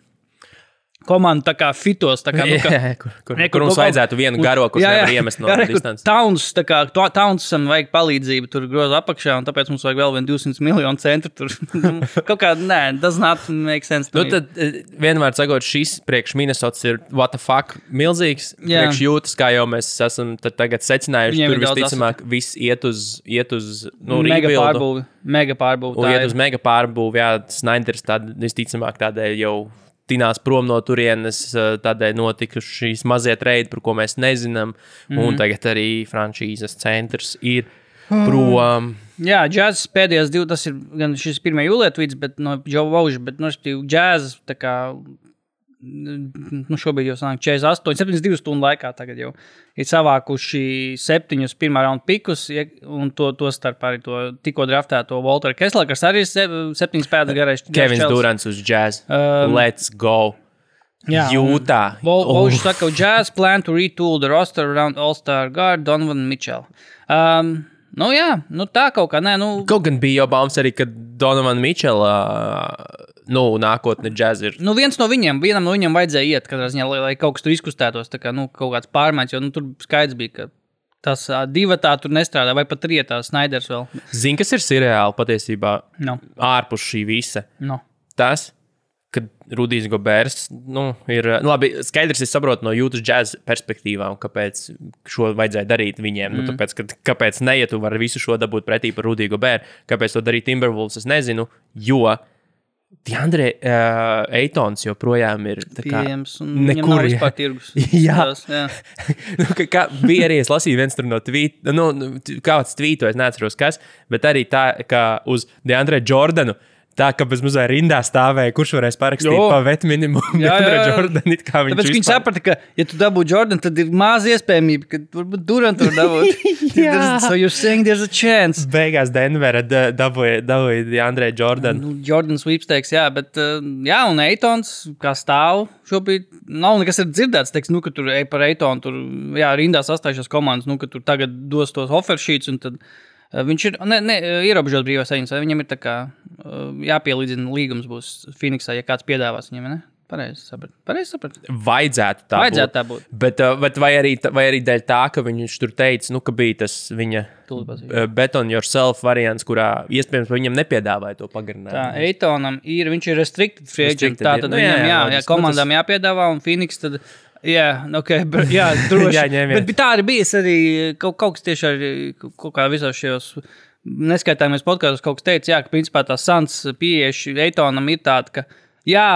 komandu tā kā fitos. Tā kā, nu, ka, Jā, kur, kur, Ne, kur mums kaut- vajadzētu vienu garo, kurš nevar iemest no kur distances. Tauns, tā kā Taunsam vajag palīdzību, tur groza apakšā, un tāpēc mums vajag vēl vienu 200 miljonu centru. Tur Nu, kaut kā, nē, tas not make sense. Nu, tad, eh, vienmēr sakot, šis priekš Minnesotas ir what the fuck milzīgs. Jā. Priekš jūtas, kā jau mēs esam tad tagad secinājuši, Viņiem tur visticamāk viss iet uz, iet uz nu, mega rebuildu. pārbūve. Mega tā iet uz mega pārbūvi, jā, Snaiders tād, visticamāk tādēļ jau tinās prom no turienes, eh, tādēļ notika šīs mazie treidi, par ko mēs nezinām. Mm Mhm. -hmm. Un tagad arī frančīzes centrs ir prom. Jā, džēzus pēdējās divas, tas ir gan šis 1. jūlijā tvīts, bet no Džova Vauža, bet, nu, respektīvi, džēzus, nu, šobrīd jau sanāk 48, 72 stundu laikā tagad jau ir savākuši septiņus pirmā raunda pikus, un to, to starp arī to tikko draftēto Walteru Kessler, kas arī ir se- septiņas pēdas garais. Kevins. Durants uz jazz. Um, Let's go! jā, Jūtā. Uf. saka, ka Jazz plan to retool the roster around All-Star guard Donovan Mitchell. Um, nu jā, nu tā kaut kā, nē, nu, Kaut gan bija jau baumas arī, ka Donovan Mičela nu, nākotne džēz ir. Nu, viens no viņiem, vienam no viņiem vajadzēja iet, ziņā, lai, lai kaut kas tur izkustētos, kā nu, kaut kāds pārmaiņas, jo nu, tur skaidrs bija, ka tas divi tā tur nestrādā, vai pat rietā Snaiders vēl. Zini, kas ir seriāli patiesībā No, ārpus šī visa? no. Tas, kad Rudijs Gobērs nu, ir. Nu, labi, skaidrs, es saprotu no jūtas džēza perspektīvām, kāpēc šo vajadzēja darīt viņiem. Mm. Nu, tāpēc, kad, kāpēc ne, ja tu vari visu šo dabūt pretī par Rudiju Gobēru, kāpēc to darīt Timberwolves, es nezinu. Jo Diandre uh, Eitons joprojām ir Pieejams, nekur. nav vispār tirgus. Jā. Tas, jā. nu, ka, kā, bija arī es lasīju viens no tvīta, nu, nu, kāds tvītojas, neatceros kas, bet arī tā, kā uz Deandre Jordanu. Tā kā bez mazā rindā stāvēja, kurš varēs parakstīt Jo. pa vetu minimumu. Jā, jā, jā. Jordan, it kā viņš Tāpēc viņi vispār- saprata, ka, ja tu dabū Jordanu, tad ir maz iespējamība, ka varbūt Durantu var dabūt. So you're saying there's a chance. Beigās Denvera da- dabūja dabūja Deandre Jordanu. Nu, Jordans Sweepstakes, jā, bet, uh, jā, un Eitons, kā stāv, šobrīd nav nekas ir dzirdēts, teiks, nu, ka tur ej par Eitonu, tur, jā, rindā sastājušās komandas, nu, ka tur tagad dos tos offersheets, un tad viņš ir, ne, ne, ierobežot brīvās saņems, vai viņam ir tā kā uh, jāpielīdzina līgums būs Phoenixā, ja kāds piedāvās viņam, ne? Pareizi saprat. Pareizi saprat. Vajadzētu tā Vajadzētu būt. tā būt. Bet, uh, bet vai, arī, vai arī dēļ tā, ka viņš tur teica, nu, ka bija tas viņa Tūlīt pasakyšu. uh, bet on yourself variants, kurā iespējams viņam nepiedāvāja to Tā, pagarinājumu. Eitonam ir, viņš ir restricted free agent. Tā tad Nu, jā, viņam, jā, jā, jā. Nu, komandām jāpiedāvā, un Phoenix tad. Jā, ok, br- jā droši. Ņemiet. Bet, bet tā arī bijis arī kaut, kaut kas tieši arī kaut kā visos šajos neskaitāmies podkāstos, kaut kas teica, jā, ka principā tā sans pieeja Eitonam ir tāda, ka jā,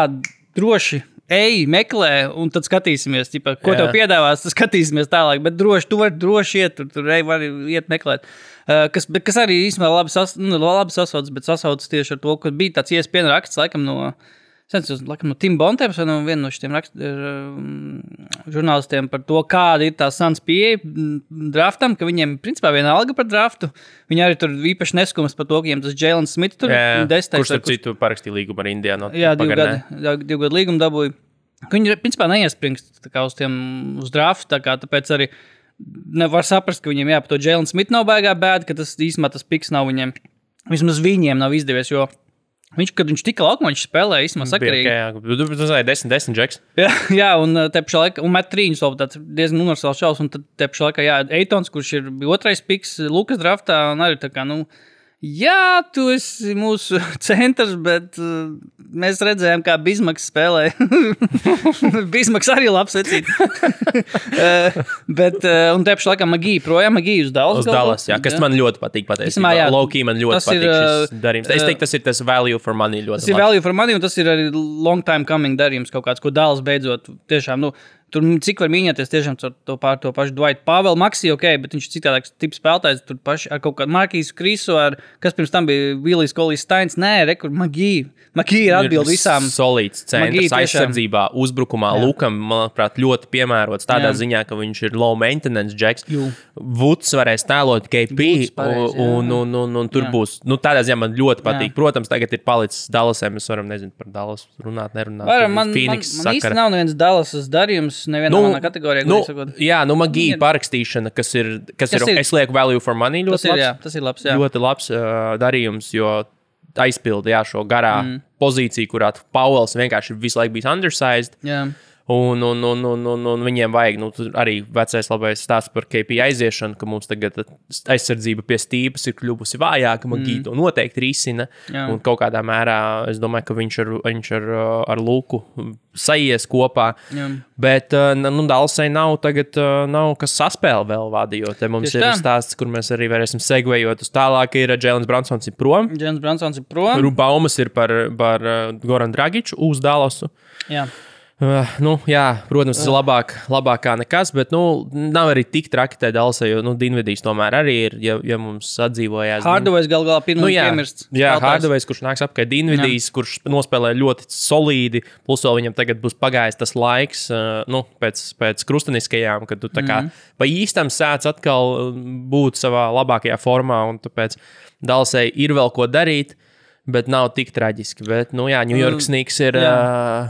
droši. Ej, meklē, un tad skatīsimies, ķipa, ko Jā. tev piedāvās. Tad skatīsimies tālāk, bet droši tu vari droši iet, tur, tur ej, vari iet meklēt. Uh, kas, bet, kas arī īstenībā labi, sas, nu, labi sasaucas, bet sasaucas tieši ar to, ka bija tāds iespējas raksts, laikam, no Es nezinu, laikam, no Tim Bontēms vai no viena no šiem rakst, um, žurnālistiem par to, kāda ir tā sans pieeja mm, draftam, ka viņiem principā viena alga par draftu. Viņi arī tur īpaši neskumas par to, ka viņiem tas Jēlens Smits tur Jā, desmitais. kurš, starp citu, parakstīja līgumu ar Indiānu? Jā, divu gadu, divu gadu līgumu dabūja. Ka Viņi principā neiespringst uz tiem uz draftu, tā kā tāpēc arī nevar saprast, ka viņiem jā, par to Jēlens Smits nav baigā bēda, ka tas īstenībā tas piks nav viņiem. Vismaz viņiem nav izdevies, jo viņš, kad viņš tika laukumā, viņš spēlēja īstenībā sakarīgi. Jā, tu tu zināji, 10, 10 džeks. Jā, jā, un uh, te pašā laikā, un met trīņus vēl tāds diezgan universāls šausmas, un tad te pašā laikā, jā, Eitons, kurš ir bija otrais piks Lukas draftā, un arī tā kā, nu, jā, tu esi mūsu centrs, bet uh, mēs redzējām, kā Bismaks spēlē. Bismaks arī labs vecīt. uh, bet, uh, un te pašā laikā Magija projām, Magija uz Dallas. Uz Dallas, jā, kas man ļoti patīk. Patiesībā, jā, Loki man ļoti tas ir, patīk. šis uh, darījums. Es teiktu, tas ir tas value for money. Ļoti Tas ir labs. value for money, un tas ir arī long time coming darījums kaut kāds, ko Dāls beidzot tiešām. Nu, Tur cik var mīnīties tiešām ar to, pār, to pašu Dvaitu Pāvelu Maksiju, ok, bet viņš ir citādāks tips spēlētājs. Tur paši ar kaut kādu Markīsu Krisu, ar, kas pirms tam bija Vilijas Kolīs Steins. Nē, rekur, Magija. Magija ir atbild visām. Solīts centrs aizsardzībā, uzbrukumā. Jā. Lukam, manuprāt, ļoti piemērots tādā Jā. ziņā, ka viņš ir low maintenance džeks. Vuds varēs tēlot KP, pareizi, jā. un, un, un, un tur Jā. būs. Nu, tādā ziņā man ļoti patīk. Jā. Protams, tagad ir palicis Dallasē. Mēs varam, nezinu, par Dallas runāt, nerunāt. Varam, man, man, Phoenix man īsti nav neviens Dallas darījums, nevienā nu, kategorijā. nu, jā, nu, magija Viņa- parakstīšana, kas ir, kas Tas ir, ir- es lieku value for money Tas ir, labs. jā, tas ir labs. Jā. ļoti labs uh, darījums, jo aizpilda jā, šo garā mm. pozīciju, kurā Pauls vienkārši visu laiku bija undersized. Jā. Un, un, un, un, un, un viņiem vajag nu, arī vecais labais stāsts par KP aiziešanu, ka mums tagad aizsardzība pie stīpas ir kļuvusi vājāka. Man mm. to noteikti risina. Jā. Un kaut kādā mērā es domāju, ka viņš ar, viņš ar, ar Luku sajies kopā. Jā. Bet uh, nu, Dālasai nav, tagad, uh, nav kas saspēle vēl vada, jo te mums Tieši ir tā. stāsts, kur mēs arī varēsim segvējot uz tālāk. Ir Jēlins Bransons ir prom. Džens Bransons ir prom. Baumas ir par, par Goran Dragiču uz Dālasu. Jā. Uh, nu, jā, protams, tas ir labāk, labāk kā nekas, bet nu, nav arī tik traki tajā dalsē, jo nu, Dienvidīs tomēr arī ir, ja, ja mums atdzīvojās. Hardovais gal galā pirmo Nu, jā, piemirsts. jā spēlētājs. Hardovais, kurš nāks apkārt Dienvidīs, kurš nospēlē ļoti solīdi, plus vēl viņam tagad būs pagājis tas laiks, uh, nu, pēc, pēc krusteniskajām, kad tu tā kā Mhm. pa īstam sēdz atkal uh, būt savā labākajā formā, un tāpēc dalsē ir vēl ko darīt. Bet nav tik traģiski. Bet, nu, jā, New York Snigs ir jā.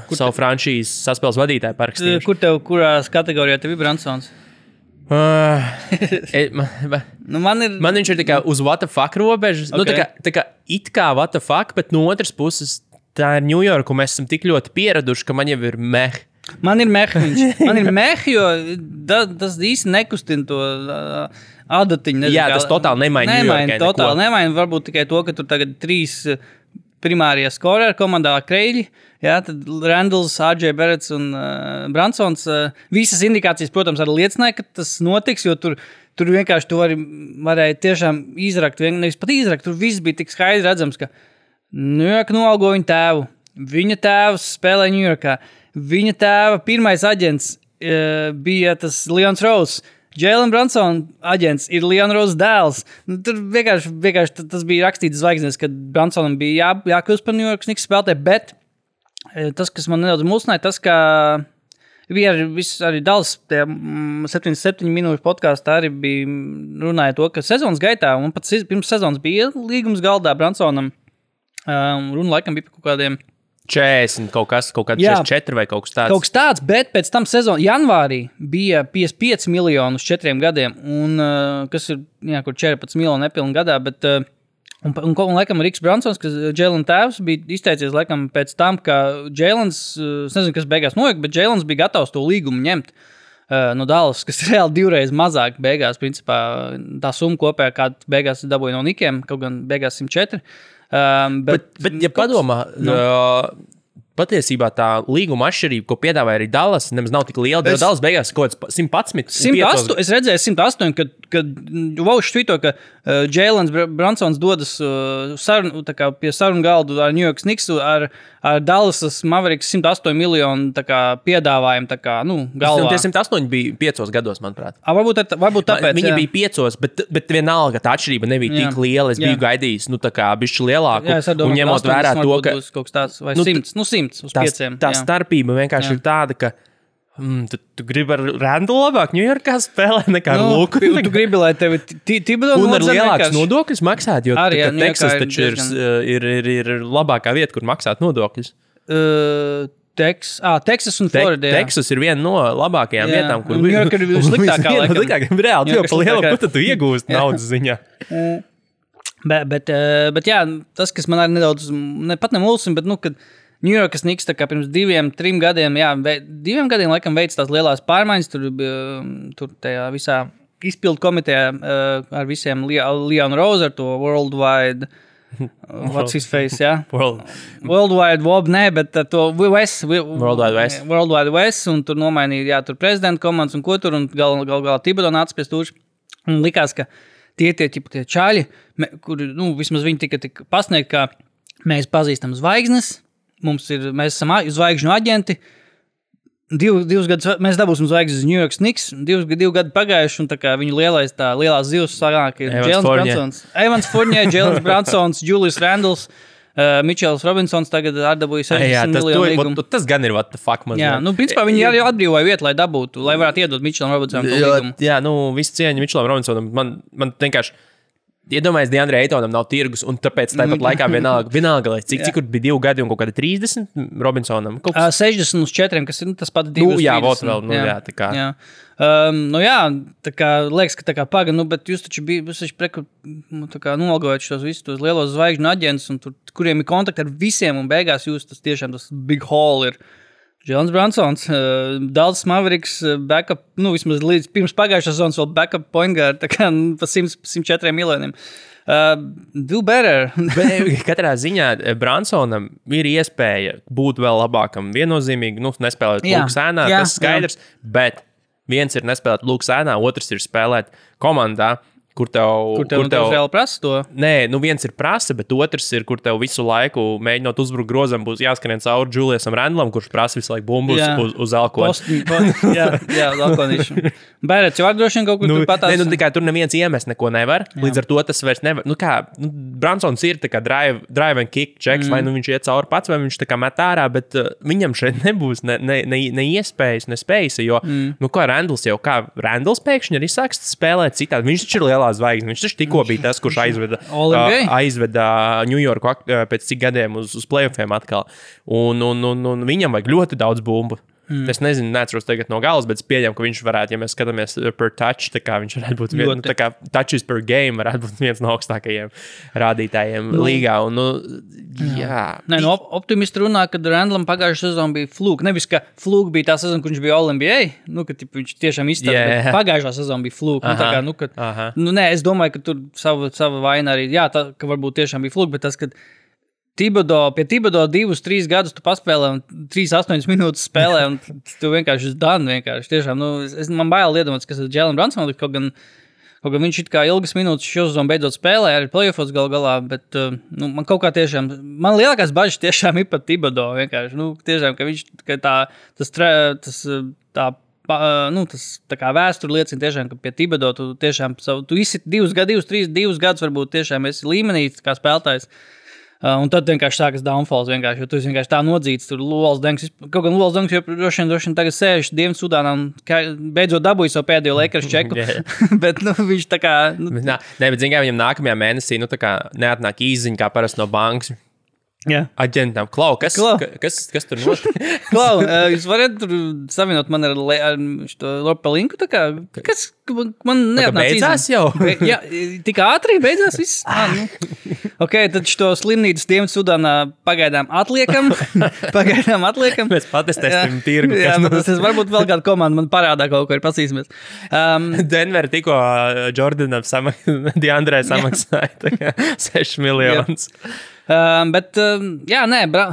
uh, savu franšīzes saspēles vadītāju parakstījuši. Kur tev, kurās kategorijā tev ir Bransons? Uh, e, man, man- Nu, man ir. man viņš ir kā uz fuck robežas. Okay. Nu, tā, kā, tā kā it kā fuck, bet no otras puses tā ir New York, un mēs esam tik ļoti pieraduši, ka man jau ir meh. Man ir mehānisms. Man ir mehānisms, jo da, tas īsti nekustina to uh, adatiņu. nezinu, Jā, tas totāli nemaina Nemaina, Yorkai totāli nemaina. Varbūt tikai to, ka tur tagad trīs uh, primārie skoreri komandā Kreļi. Jā, tad Randalls, AJ Berets un uh, Bransons. Uh, visas indikācijas, protams, arī liecināja, ka tas notiks, jo tur, tur vienkārši tu vari, varēja tiešām izrakt, vien- nevis pat izrakt, tur viss bija tik skaidri redzams, ka Ņujorka noalgo viņa tēvu. Viņa tēvs spēlē Ņujorkā. Viņa tēva pirmais aģents uh, bija tas Leons Rose. Jēlins Bransons aģents ir Leons Rose dēls. Nu, tur vienkārši, vienkārši ta- tas bija rakstīts zvaigznes, kad Bransonam bija jā, jākļūst par New York Snigs spēlētāju. Bet eh, tas, kas man nedaudz mulsināja, tas, ka bija arī, arī Dāls, tie mm, 77 minūšu podkāstā arī bija runāja to, ka sezonas gaitā, un pat pirms sezonas bija līgums galdā Bransonam. Um, runa laikam bija par kaut kādiem 40 kaut kas, kaut kāds Jā. 44 vai kaut kas tāds. Kaut kas tāds, bet pēc tam sezonā, janvārī, bija 55 miljoni uz četriem gadiem, un, uh, kas ir jā, kur 14 miljoni nepilnīgi gadā. Bet, uh, un, un, un, laikam, Riks Bransons, kas Jēlins tēvs, bija izteicies laikam, pēc tam, ka Jēlins, uh, es nezinu, kas beigās notika, bet Jēlins bija gatavs to līgumu ņemt. Uh, no Dālas, kas ir reāli divreiz mazāk, beigās, principā, tā summa kopējā, kāda beigās dabūja no Nikiem, kaut gan beigās 104. Um, bet, Bet, bet ja padomā, nu. Patiesībā tā līguma atšķirība, ko piedāvāja arī Dallas, nemaz nav tik liela. Es... Dallas beigās kaut kāds 111. 108, es redzēju, 108, kad, kad Vaučs tvīto, ka uh, Jēlins Br- Bransons dodas uh, sarun, kā pie sarunu galda ar New York Snigs, ar, ar Dallas Mavericks 108 miljonu kā, piedāvājumu. Kā, nu, galvā. Tie 108 bija 5 gados, manuprāt. A, varbūt, tā, varbūt tāpēc. Viņi jā. bija piecos, bet, bet vienalga tā atšķirība nebija Jā. tik liela. Es Jā. biju gaidījis, nu, tā kā bišķi lielāku. Jā, arī un domāju, ņemot vērā to, ka. būs kaut kas tāds, vai nu, 100, nu, 100 100 uz tā, 5. tā starpība vienkārši Jā. jā. ir tāda, ka. Mm, tu, tu gribi ar Randu labāk Ņujorkā spēlēt nekā ar Nu, Luku. tu, tu gribi, lai tevi Tibetā Un ar lielākus nodokļus maksāt, jo Arī, jā, Arī, Teksas ir taču ir, diezgan- ir, ir, ir labākā vieta, kur maksāt nodokļus. Uh, Teks, ah, Teksas un Te, Florida. jā. Teksas ir viena no labākajām Jā, vietām, kur vissliktākā, Viena no laikam. sliktākajām. Reāli, Ņujorka pa lielu, sliktākā. ko tad tu iegūsti naudas ziņā? Bet, bet, eh, bet jā, tas, kas man arī nedaudz, ne pat nemulsina, bet, nu, kad Ņujorkas Niks pirms diviem, trim gadiem, jā, diviem gadiem, laikam, veids tās lielās pārmaiņas, tur, bija, tur tajā visā izpildu komitejā eh, ar visiem Leonu Rozu, ar to Worldwide, uh, what's his face, jā. World. Worldwide Wob, nē, bet ar to West, Worldwide West. Worldwide West, un tur nomainīja, jā, tur prezidenta komandas un ko tur, un gal, gal galā Tibetā nāca pie stūra. Un likās, ka tie tie, ķipa, tie čaļi, kuri, nu, vismaz viņi tika, tika pasniegti, ka mēs pazīstam zvaigznes, mums ir, mēs esam zvaigžņu aģenti. Div, divus gadus mēs dabūsim zvaigznes uz New York Snigs. Divus, divi gadi pagājuši, un viņu lielais, tā lielā zivs sanāk, ir Jēlens. Bransons. Evans Furnē, Jēlens Bransons, Julius Randls, uh, Mičels Robinsons tagad atdabūja 60 Jā, tas, miljonu to, līgumu. vat, tas gan ir what the fuck. Mazliet. Jā, nu, principā viņi arī atbrīvoja vietu, lai dabūtu, lai varētu iedot Mičelam Robinsonam līgumu. jā, nu, viss cieņa Mičelam Robinsonam. Man, man vienkārši. Iedomājieties, Dienvidē Eitonam nav tirgus, un tāpēc tāpat laikā vienalga, vienalga lai cik, cik tur bija divi gadi un kaut kādi 30 Robinsonam. Kaut Uh, kas, 60 uz 4, kas ir nu, tas pats Nu, 2. jā, vot vēl, nu, jā, tā kā. Jā. Um, nu, jā, tā kā liekas, ka tā kā paga, nu, bet jūs taču bijat, jūs taču preku, nu, tā kā nolgojat šos visus tos lielos zvaigžņu aģentus, un tur, kuriem ir kontakti ar visiem, un beigās jūs tas tiešām tas big hole ir. Džons Bransons, uh, Dārns Mavriks, uh, backup, nu, vismaz līdz pirms pagājušās zonas vēl backup point guard, tā kā nu, pa 100, 104 miljoniem. Uh, do better. Bet katrā ziņā eh, Bransonam ir iespēja būt vēl labākam. Viennozīmīgi, nu, nespēlēt Jā, Lūks ēnā, jā, tas skaidrs. Bet viens ir nespēlēt Lūks ēnā, otrs ir spēlēt komandā, kur tev. Kur tev, kur tev reāli prasa to? Nē, nu viens ir prasa, bet otrs ir, kur tev visu laiku mēģinot uzbrukt grozam, būs jāskrien cauri Juliusam Randlam, kurš prasa visu laiku bumbu uz, Jā. uz, uz alkohola. Jā, jā Dalkonīšu. Bērets jau droši vien kaut kur Nu, patās. ne, nu, tikai tur neviens iemest neko nevar. Jā. Līdz ar to tas vairs nevar. Nu, kā, nu, Bransons ir tā kā drive, drive and kick checks, mm. vai nu viņš iet cauri pats, vai viņš tā kā met ārā, bet uh, viņam šeit nebūs ne, ne, ne, ne iespējas, ne spējas. Jo, mm. nu, kā Randls jau, kā Randls pēkšņi ir izsāks spēlēt citādi. Viņš taču ir lielā zvaigzne. Viņš taču tikko bija tas, kurš aizveda, uh, aizveda ak- uh, pēc cik gadiem uz, uz playoffiem atkal. Un, un, un, un viņam vajag ļoti daudz bumbu. Mm. Es nezinu, neatceros tagad no galas, bet es pieņemu, ka viņš varētu, ja mēs skatāmies uh, per touch, tā kā viņš varētu būt viens, nu, Ļoti. tā kā touches per game, varētu būt viens no augstākajiem rādītājiem nu. līgā. Un, nu, jā, Nē, no op- optimisti runā, ka Randlam pagājušā sezonā bija flūka. Nevis, ka flūka bija tā sezona, kad viņš bija Olimpijā. Nu, ka tipu, viņš tiešām izstāsta, Jā. yeah. pagājušā sezonā bija flūka. Nu, kā, nu, kad, nu, nē, es domāju, ka tur sava, sava vaina arī. Jā, tā, ka varbūt tiešām bija flūka, bet tas, ka Tibodo, pie Tibodo divus, trīs gadus tu paspēlē, un trīs, astoņas minūtes spēlē, un tu vienkārši done. Vienkārši. Tiešām, nu, es, man bail iedomāties, kas ir Jēlins Bransons. Kaut gan, kaut gan viņš it kā ilgas minūtes šo sezonu beidzot spēlēja, arī playoffs gal galā, bet uh, nu, man kaut kā tiešām, man lielākās bažas tiešām ir par Tibodo. Vienkārši, nu, tiešām, ka viņš ka tā, tas, tre, tas, uh, tā, uh, nu, tas tā kā vēsture liecina, tiešām, ka pie Tibodo tu tiešām tu esi divus gadus, divus, trīs, divus gadus varbūt tiešām esi līmenī kā spēlētājs. Uh, un tad vienkārši sākas downfalls. Vienkārši, jo tu vienkārši tā nodzīts. Tur Lols Dunks. Kaut gan Lols Dunks jau droši vien, droši vien tagad sēž Dienvidsudānā un beidzot dabūja savu pēdējo Lakers čeku. Bet nu, viņš tā kā. Nu, nē, bet zināmā mērā viņam nākamajā mēnesī nu, neatnāk īziņa, kā parasti no bankas. Jā. Aģentam, Klau, kas, Klau. ka- kas, kas tur notiek? Klau, jūs varat savienot man ar, le- ar šo Lopelinku? Kas man- neatnāca beidzās jau? Be, jā, tik ātri beidzās viss. Ah, nu. Ok, tad šo slimnīcu Dienvidsudānā pagaidām atliekam. pagaidām atliekam. Mēs patestēsim tirgu. Jā, tas ir varbūt vēl kāda komanda man parādā kaut ko ir pasīsimies. Um, Denver tikko Jordanam samaksāja, Diandrē samaksāja tā kā 6 miljonus. Um, bet, um, jā, nē, bra...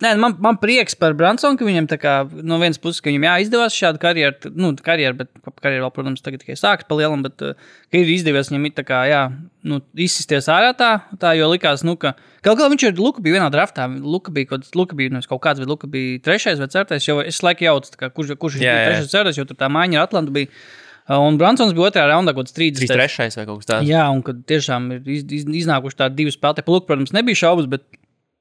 Nē, man, man prieks par Bransonu, ka viņam tā kā no vienas puses, ka viņam jā, izdevās šāda karjera, nu, karjera, bet karjera vēl, protams, tagad tikai sākas pa lielam, bet uh, ka ir izdevies viņam it kā, jā, nu, izsisties ārā tā, tā jo likās, nu, ka kaut kā viņš ir, Luka bija vienā draftā, Luka bija kaut, Luka bija, nu, kaut kāds, bet Luka bija trešais vai ceturtais, jo es laiku jaucu, kā, kurš, kurš Jā, bija trešais, ceturtais, jo tur tā maiņa ar Atlantu bija. Un Bransons bija otrajā raundā, kaut kāds 30. 3-3 vai kaut kas tāds. Jā, un kad tiešām ir iz, iz, iznākuši tādi divi spēlētāji, Lūk, protams, nebija šaubas, bet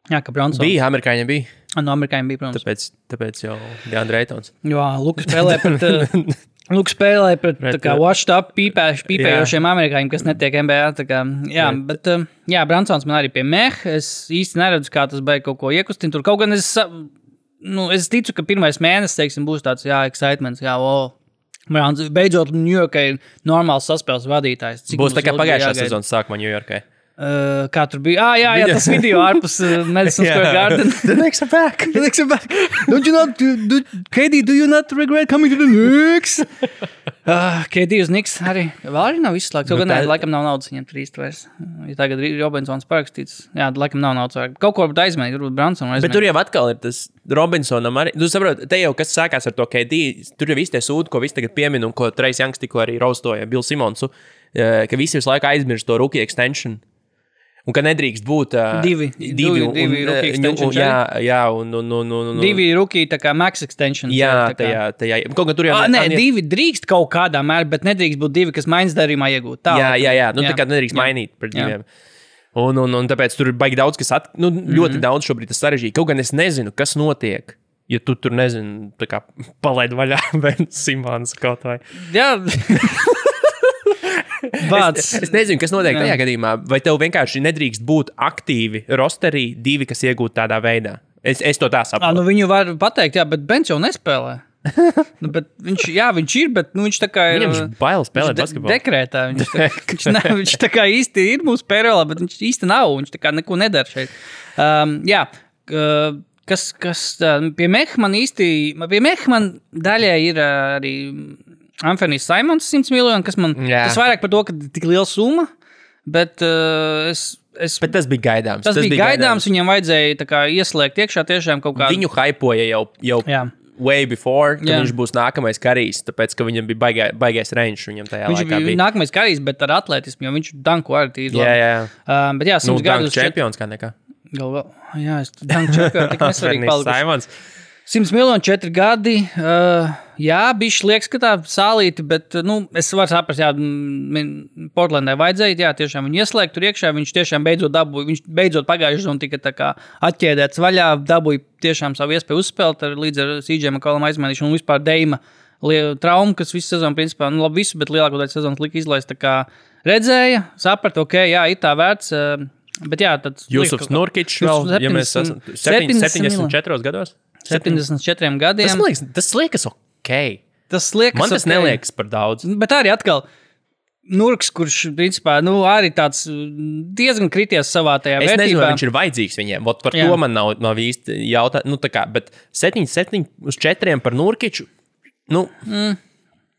Jā, ka Bronsons. Bija, amerikāņiem bija. No amerikāņiem bija, protams. Tāpēc, tāpēc jau Jānis Reitons. Jā, Lukas spēlē pret. Uh, Lukas spēlē pret Pret, kā uh, washed up, pīpēš, pīpējošiem amerikāņiem, kas netiek MBA. Kā, jā, Pret- bet, uh, jā, Bransons man arī pie meha. Es īsti neredzu, kā tas beigas kaut ko iekustināt. Tur kaut gan es, nu, es ticu, ka pirmais mēnesis, teiksim, būs tāds, jā, excitements, jā, o. Beidzot, Ņujorkai normāls saspēles vadītājs. Cik Būs tā kā pagājušā sezonas sākumā Ņujorkai. Uh, kā tur bija? Ah, jā, jā, tas video ārpus uh, Madison Square Garden. The Knicks are back! The Knicks are back. Don't you not, do, do, Katie, do you not regret coming to the Knicks? Uh, Katie uz Knicks arī. Arī nav izslēgts. Nu, Nu, gan, tā- laikam nav naudas viņam trīs vairs. Ja tagad ir Robinsons parakstīts. Jā, laikam nav naudas. vairāk. Kaut ko varbūt aizmēģināt, varbūt Bransonu Bet tur aizmēģināt. jau atkal ir tas Robinsonam arī. Tu saproti, te jau kas sākās ar to KD. Tur jau viss tie sūdi, ko visi tagad piemin un ko Trejs Janks tikko arī raustoja Bill Simonsu, eh, ka visi visu laiku aizmirst to rookie extension. Un ka nedrīkst būt uh, Divi. divi, un, Divi un, rookie un, jā, jā, un, un, un, un, un Divi rookie, tā kā max extension. Jā, tā kā- tajā, tajā. Kaut kā tur jau Ah, nē, Aniet- divi drīkst kaut kādā mērā, bet nedrīkst būt divi, kas maiņas darījumā iegūt. Tā, Jā, jā, jā. Nu, tā kā nedrīkst jā. mainīt par Jā. diviem. Un, un, un tāpēc tur ir baigi daudz, kas at, nu, ļoti mm -hmm. daudz šobrīd ir sarežģīti. Kaut gan es nezinu, kas notiek. Ja tu tur nezini, tā kā palaid vaļā Simons kaut vai. Jā. Vārds. Es nezinu, kas notiek Jā. tajā gadījumā. Vai tev vienkārši nedrīkst būt aktīvi rosterī divi, kas iegūt tādā veidā? Es, es to tā saprotu. nu viņu var pateikt, jā, bet Bens jau nespēlē. nu, viņš, jā, viņš ir, bet nu, viņš tā kā ir. Viņam ir bail spēlēt de- basketbolu. Dekrētā. Viņš, tā, viņš, ne, viņš tā kā īsti ir mūsu pērolā, bet viņš īsti nav. Viņš tā kā neko nedara šeit. Um, jā, uh, kas, kas pie Mehmana īsti, pie Mehmana daļai ir arī Anfonijs Simons 100 miljoni, kas man, Jā. tas vairāk par to, ka tik liela summa, bet uh, es, es, Bet tas bija gaidāms. tas, tas bija gaidāms, viņam vajadzēja kā ieslēgt iekšā tiešām kaut kādu. Viņu hypoja jau, jau Jā. way before, ka Jā. viņš būs nākamais karīs, tāpēc ka viņam bija baigā, baigais range. Viņam tajā Viņš laikā bija bija. nākamais karīs, bet ar atletismu, jo viņš danku arī tīri. Jā, jā. Uh, bet jā, Nu, simts Dunk gadus čempions kā nekā. Galvā, jā, es danku čempionu, tik nesvarīgi palikuši. Simons. 100 miljoni, 4 gadi. Uh, jā, bija liekas, ka tā sālīti, bet nu, es varu saprast, jā, Portlandai vajadzēja, jā, tiešām viņu ieslēgt tur iekšā. Viņš tiešām beidzot dabūja, viņš beidzot pagājušajā sezonā tika kā atķēdēts vaļā, dabūja tiešām savu iespēju uzspēlēt ar, līdz ar CJ McCollum aizmainīšanu un vispār Deima traumu, kas visu sezonu, principā, nu, labi, visu, bet lielāko daļu sezonas lika izlaist. Kā redzēja, saprata, ok, jā, ir tā vērts. Uh, Bet jā, tad Jusufs Nurkičs vēl, ja mēs esam 74 gados. 74 gadiem. Tas liekas, tas liekas ok. Tas liekas, Man tas ok. neliekas par daudz. Bet arī atkal. Nurks, kurš principā nu, arī tāds diezgan krities savā tajā Es nezinu, vai vērtībā. viņš ir vajadzīgs viņiem. Vot par Jā. to man nav, nav īsti jautājums. Nu, kā, bet 7, 7 uz 4 par Nurkiču. Nu, mm.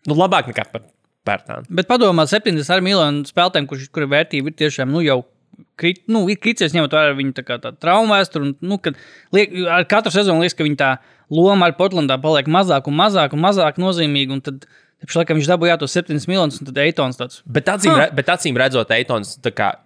nu labāk nekā par Pērtānu. Bet padomā, 70 ar miljonu spēlētājiem, kurš kur vērtība ir tiešām nu, jau. Krit, nu, ir krities, ņemot vērā viņu tā tā traumu vēsturi. Nu, kad liek, ar katru sezonu liekas, ka viņa tā loma ar Portlandā paliek mazāk un mazāk un mazāk nozīmīga. Un tad, Pašlaik viņš dabūja tos 7 miljonus, un tad Eitons tāds. Bet acīm, re, bet acīm redzot, Eitons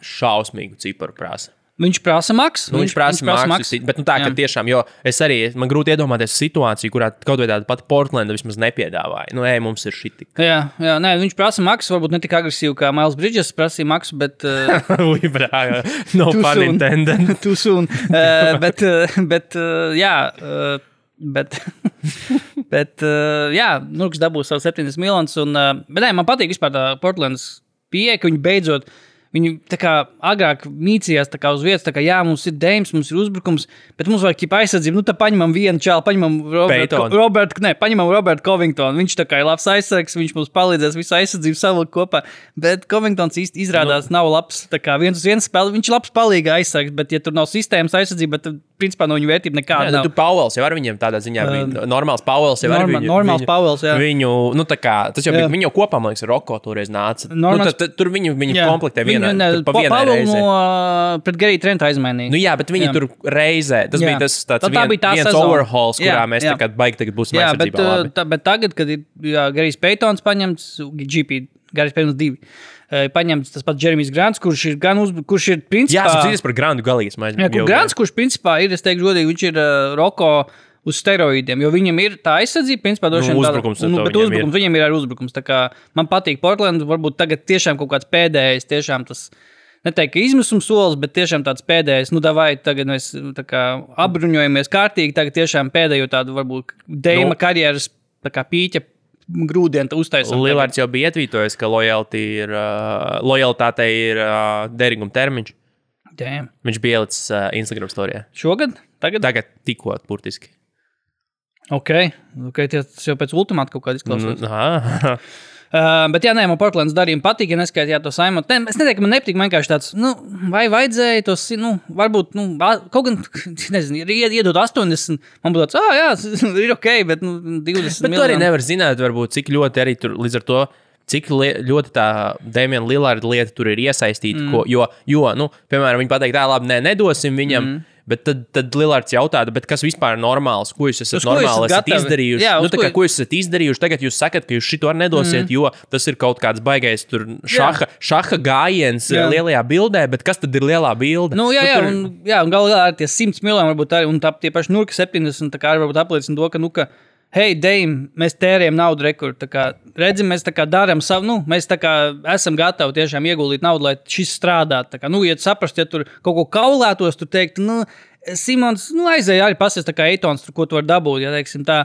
šausmīgu ciparu prasa. Viņš prasa maksu. Nu, viņš prasa maksu, bet nu, tā, ka Jā. tiešām, jo es arī, man grūti iedomāties situāciju, kurā kaut vai tāda pati Portlanda vismaz nepiedāvāja. Nu, ej, mums ir šī tik. Jā, jā nē, viņš prasa maksu, varbūt ne tik agresīvi kā Mails Brīdžers prasīja maksu, bet. Uh, Ui, brā, no pun intended. Too soon. Uh, bet, uh, bet, uh, jā, uh, bet, bet uh, jā, Nurks dabūs savu 70 miljonus. Uh, bet, nē, man patīk vispār tā Portlandas pieeja, ka viņi beidzot. Viņi tā kā agrāk mīcījās kā uz vietas, kā jā, mums ir dēms, mums ir uzbrukums, bet mums vajag ķipa aizsardzību. Nu, tad paņemam vienu čālu, paņemam Robertu, Peytonu. Robertu, ne, paņemam Robertu Covingtonu. Viņš tā kā ir labs aizsargs, viņš mums palīdzēs visu aizsardzību savilkt kopā. Bet Covingtons īsti izrādās nu, nav labs. Tā kā viens uz viens spēle, viņš ir labs palīga aizsargs, bet ja tur nav sistēmas aizsardzība, tad principā no viņa vērtība Jā, nekāda nu, nav. tu Pauls jau ar viņiem tādā ziņā bija. Um, normāls Pauls jau ar norma- viņu. normāls viņu, Pauls, jā. Viņu, nu tā kā, tas jau Jā. bija, viņi jau kopā, man liekas, ar Roko toreiz nāca. Normāls- Nu, tad, tad, tur viņu, viņu Jā. komplektē vienā, Viņu, ne, tur pa Pavelu reizē. no uh, pret Geriju Trentu aizmainīja. Nu, jā, bet viņi Jā. jā. tur reizē. Tas Jā. jā. bija tas tāds Tā- tā bija tā viens sezona. overhauls, kurā Jā, mēs jā. tagad baigi tagad būsim Jā, bet, uh, labi. tā, bet tagad, kad ir jā, Garijs Peitons paņemts, GP, Garijs Peitons divi, uh, paņemts tas pats Jeremijs Grants, kurš ir gan uz, kurš ir Jā, principā. tas ir par Grandu galīgas. mēs Jā, Grants, kurš principā ir, es teikšu, godīgi, viņš ir uh, Roko uz steroīdiem, jo viņam ir tā aizsardzība, principā, Nu, vien tāda- uzbrukums ar nu, bet viņam ir. uzbrukums, viņam ir arī uzbrukums. Man patīk Portland, varbūt tagad tiešām kaut kāds pēdējais, tiešām tas neteikt, ka izmisuma solis, bet tiešām tāds pēdējais, nu, vai tagad mēs kā apbruņojamies kārtīgi, tagad tiešām pēdējo tādu varbūt Deima Nu. nu, karjeras kā pīķa grūdienu uztaisīt. Lillards jau bija ietvītojis, ka ir, uh, lojalitātei ir uh, derīguma termiņš. Damn. Viņš bija ielicis uh, Instagram storijā. Šogad? Tagad? Tagad tikko, burtiski. Ok, okay tas jau pēc ultimāta kaut kāda izklausās. Mm. Uh, bet, jā, nē, man Portugāles darījuma patīk, ja neskaitījāt to saimonu. Ne, es neteiktu, ka man nepatīk, vienkārši tāds, nu, vai vajadzēja tos, nu, varbūt, nu, kaut gan, nezinu, ir ied- iedot 80, man būtu tāds, ah, jā, ir ok, bet, nu, 20. Bet tu arī nevari zināt, varbūt, cik ļoti arī tur līdz ar to. Cik li ļoti tā Dēmona Lillarda lieta tur ir iesaistīta. Mm. Ko, jo, jo nu, piemēram, viņi pateiks, tā labi, nē, nedosim viņam. Mm. Bet tad, tad Lillards jautā, bet kas vispār ir normāls? Ko jūs esat Uz normāli esat gatavi? izdarījuši? Jā, nu, ko kā, ko jūs esat izdarījuši? Tagad jūs sakat, ka jūs šito nedosiet, mm. jo tas ir kaut kāds baigais tur šaha, šaha gājiens Jā. jā. lielajā bildē, bet kas tad ir lielā bilde? Nu, jā, jā, tur- un, jā, un galā ar tie 100 miljoni varbūt arī, un tā, tie paši Nurka 70, tā kā arī varbūt apliecina to, ka, nu, ka, hei, Dēm, mēs tērējam naudu rekordu, redzam, mēs darām savu, nu, mēs esam gatavi tiešām ieguldīt naudu, lai šis strādātu. Kā, nu, ja saprast, ja tur kaut ko kaulētos, tur teikt, nu, Simons, nu, aizēja arī pasties, tā kā Eitons, tur, ko tu vari dabūt, ja teiksim tā,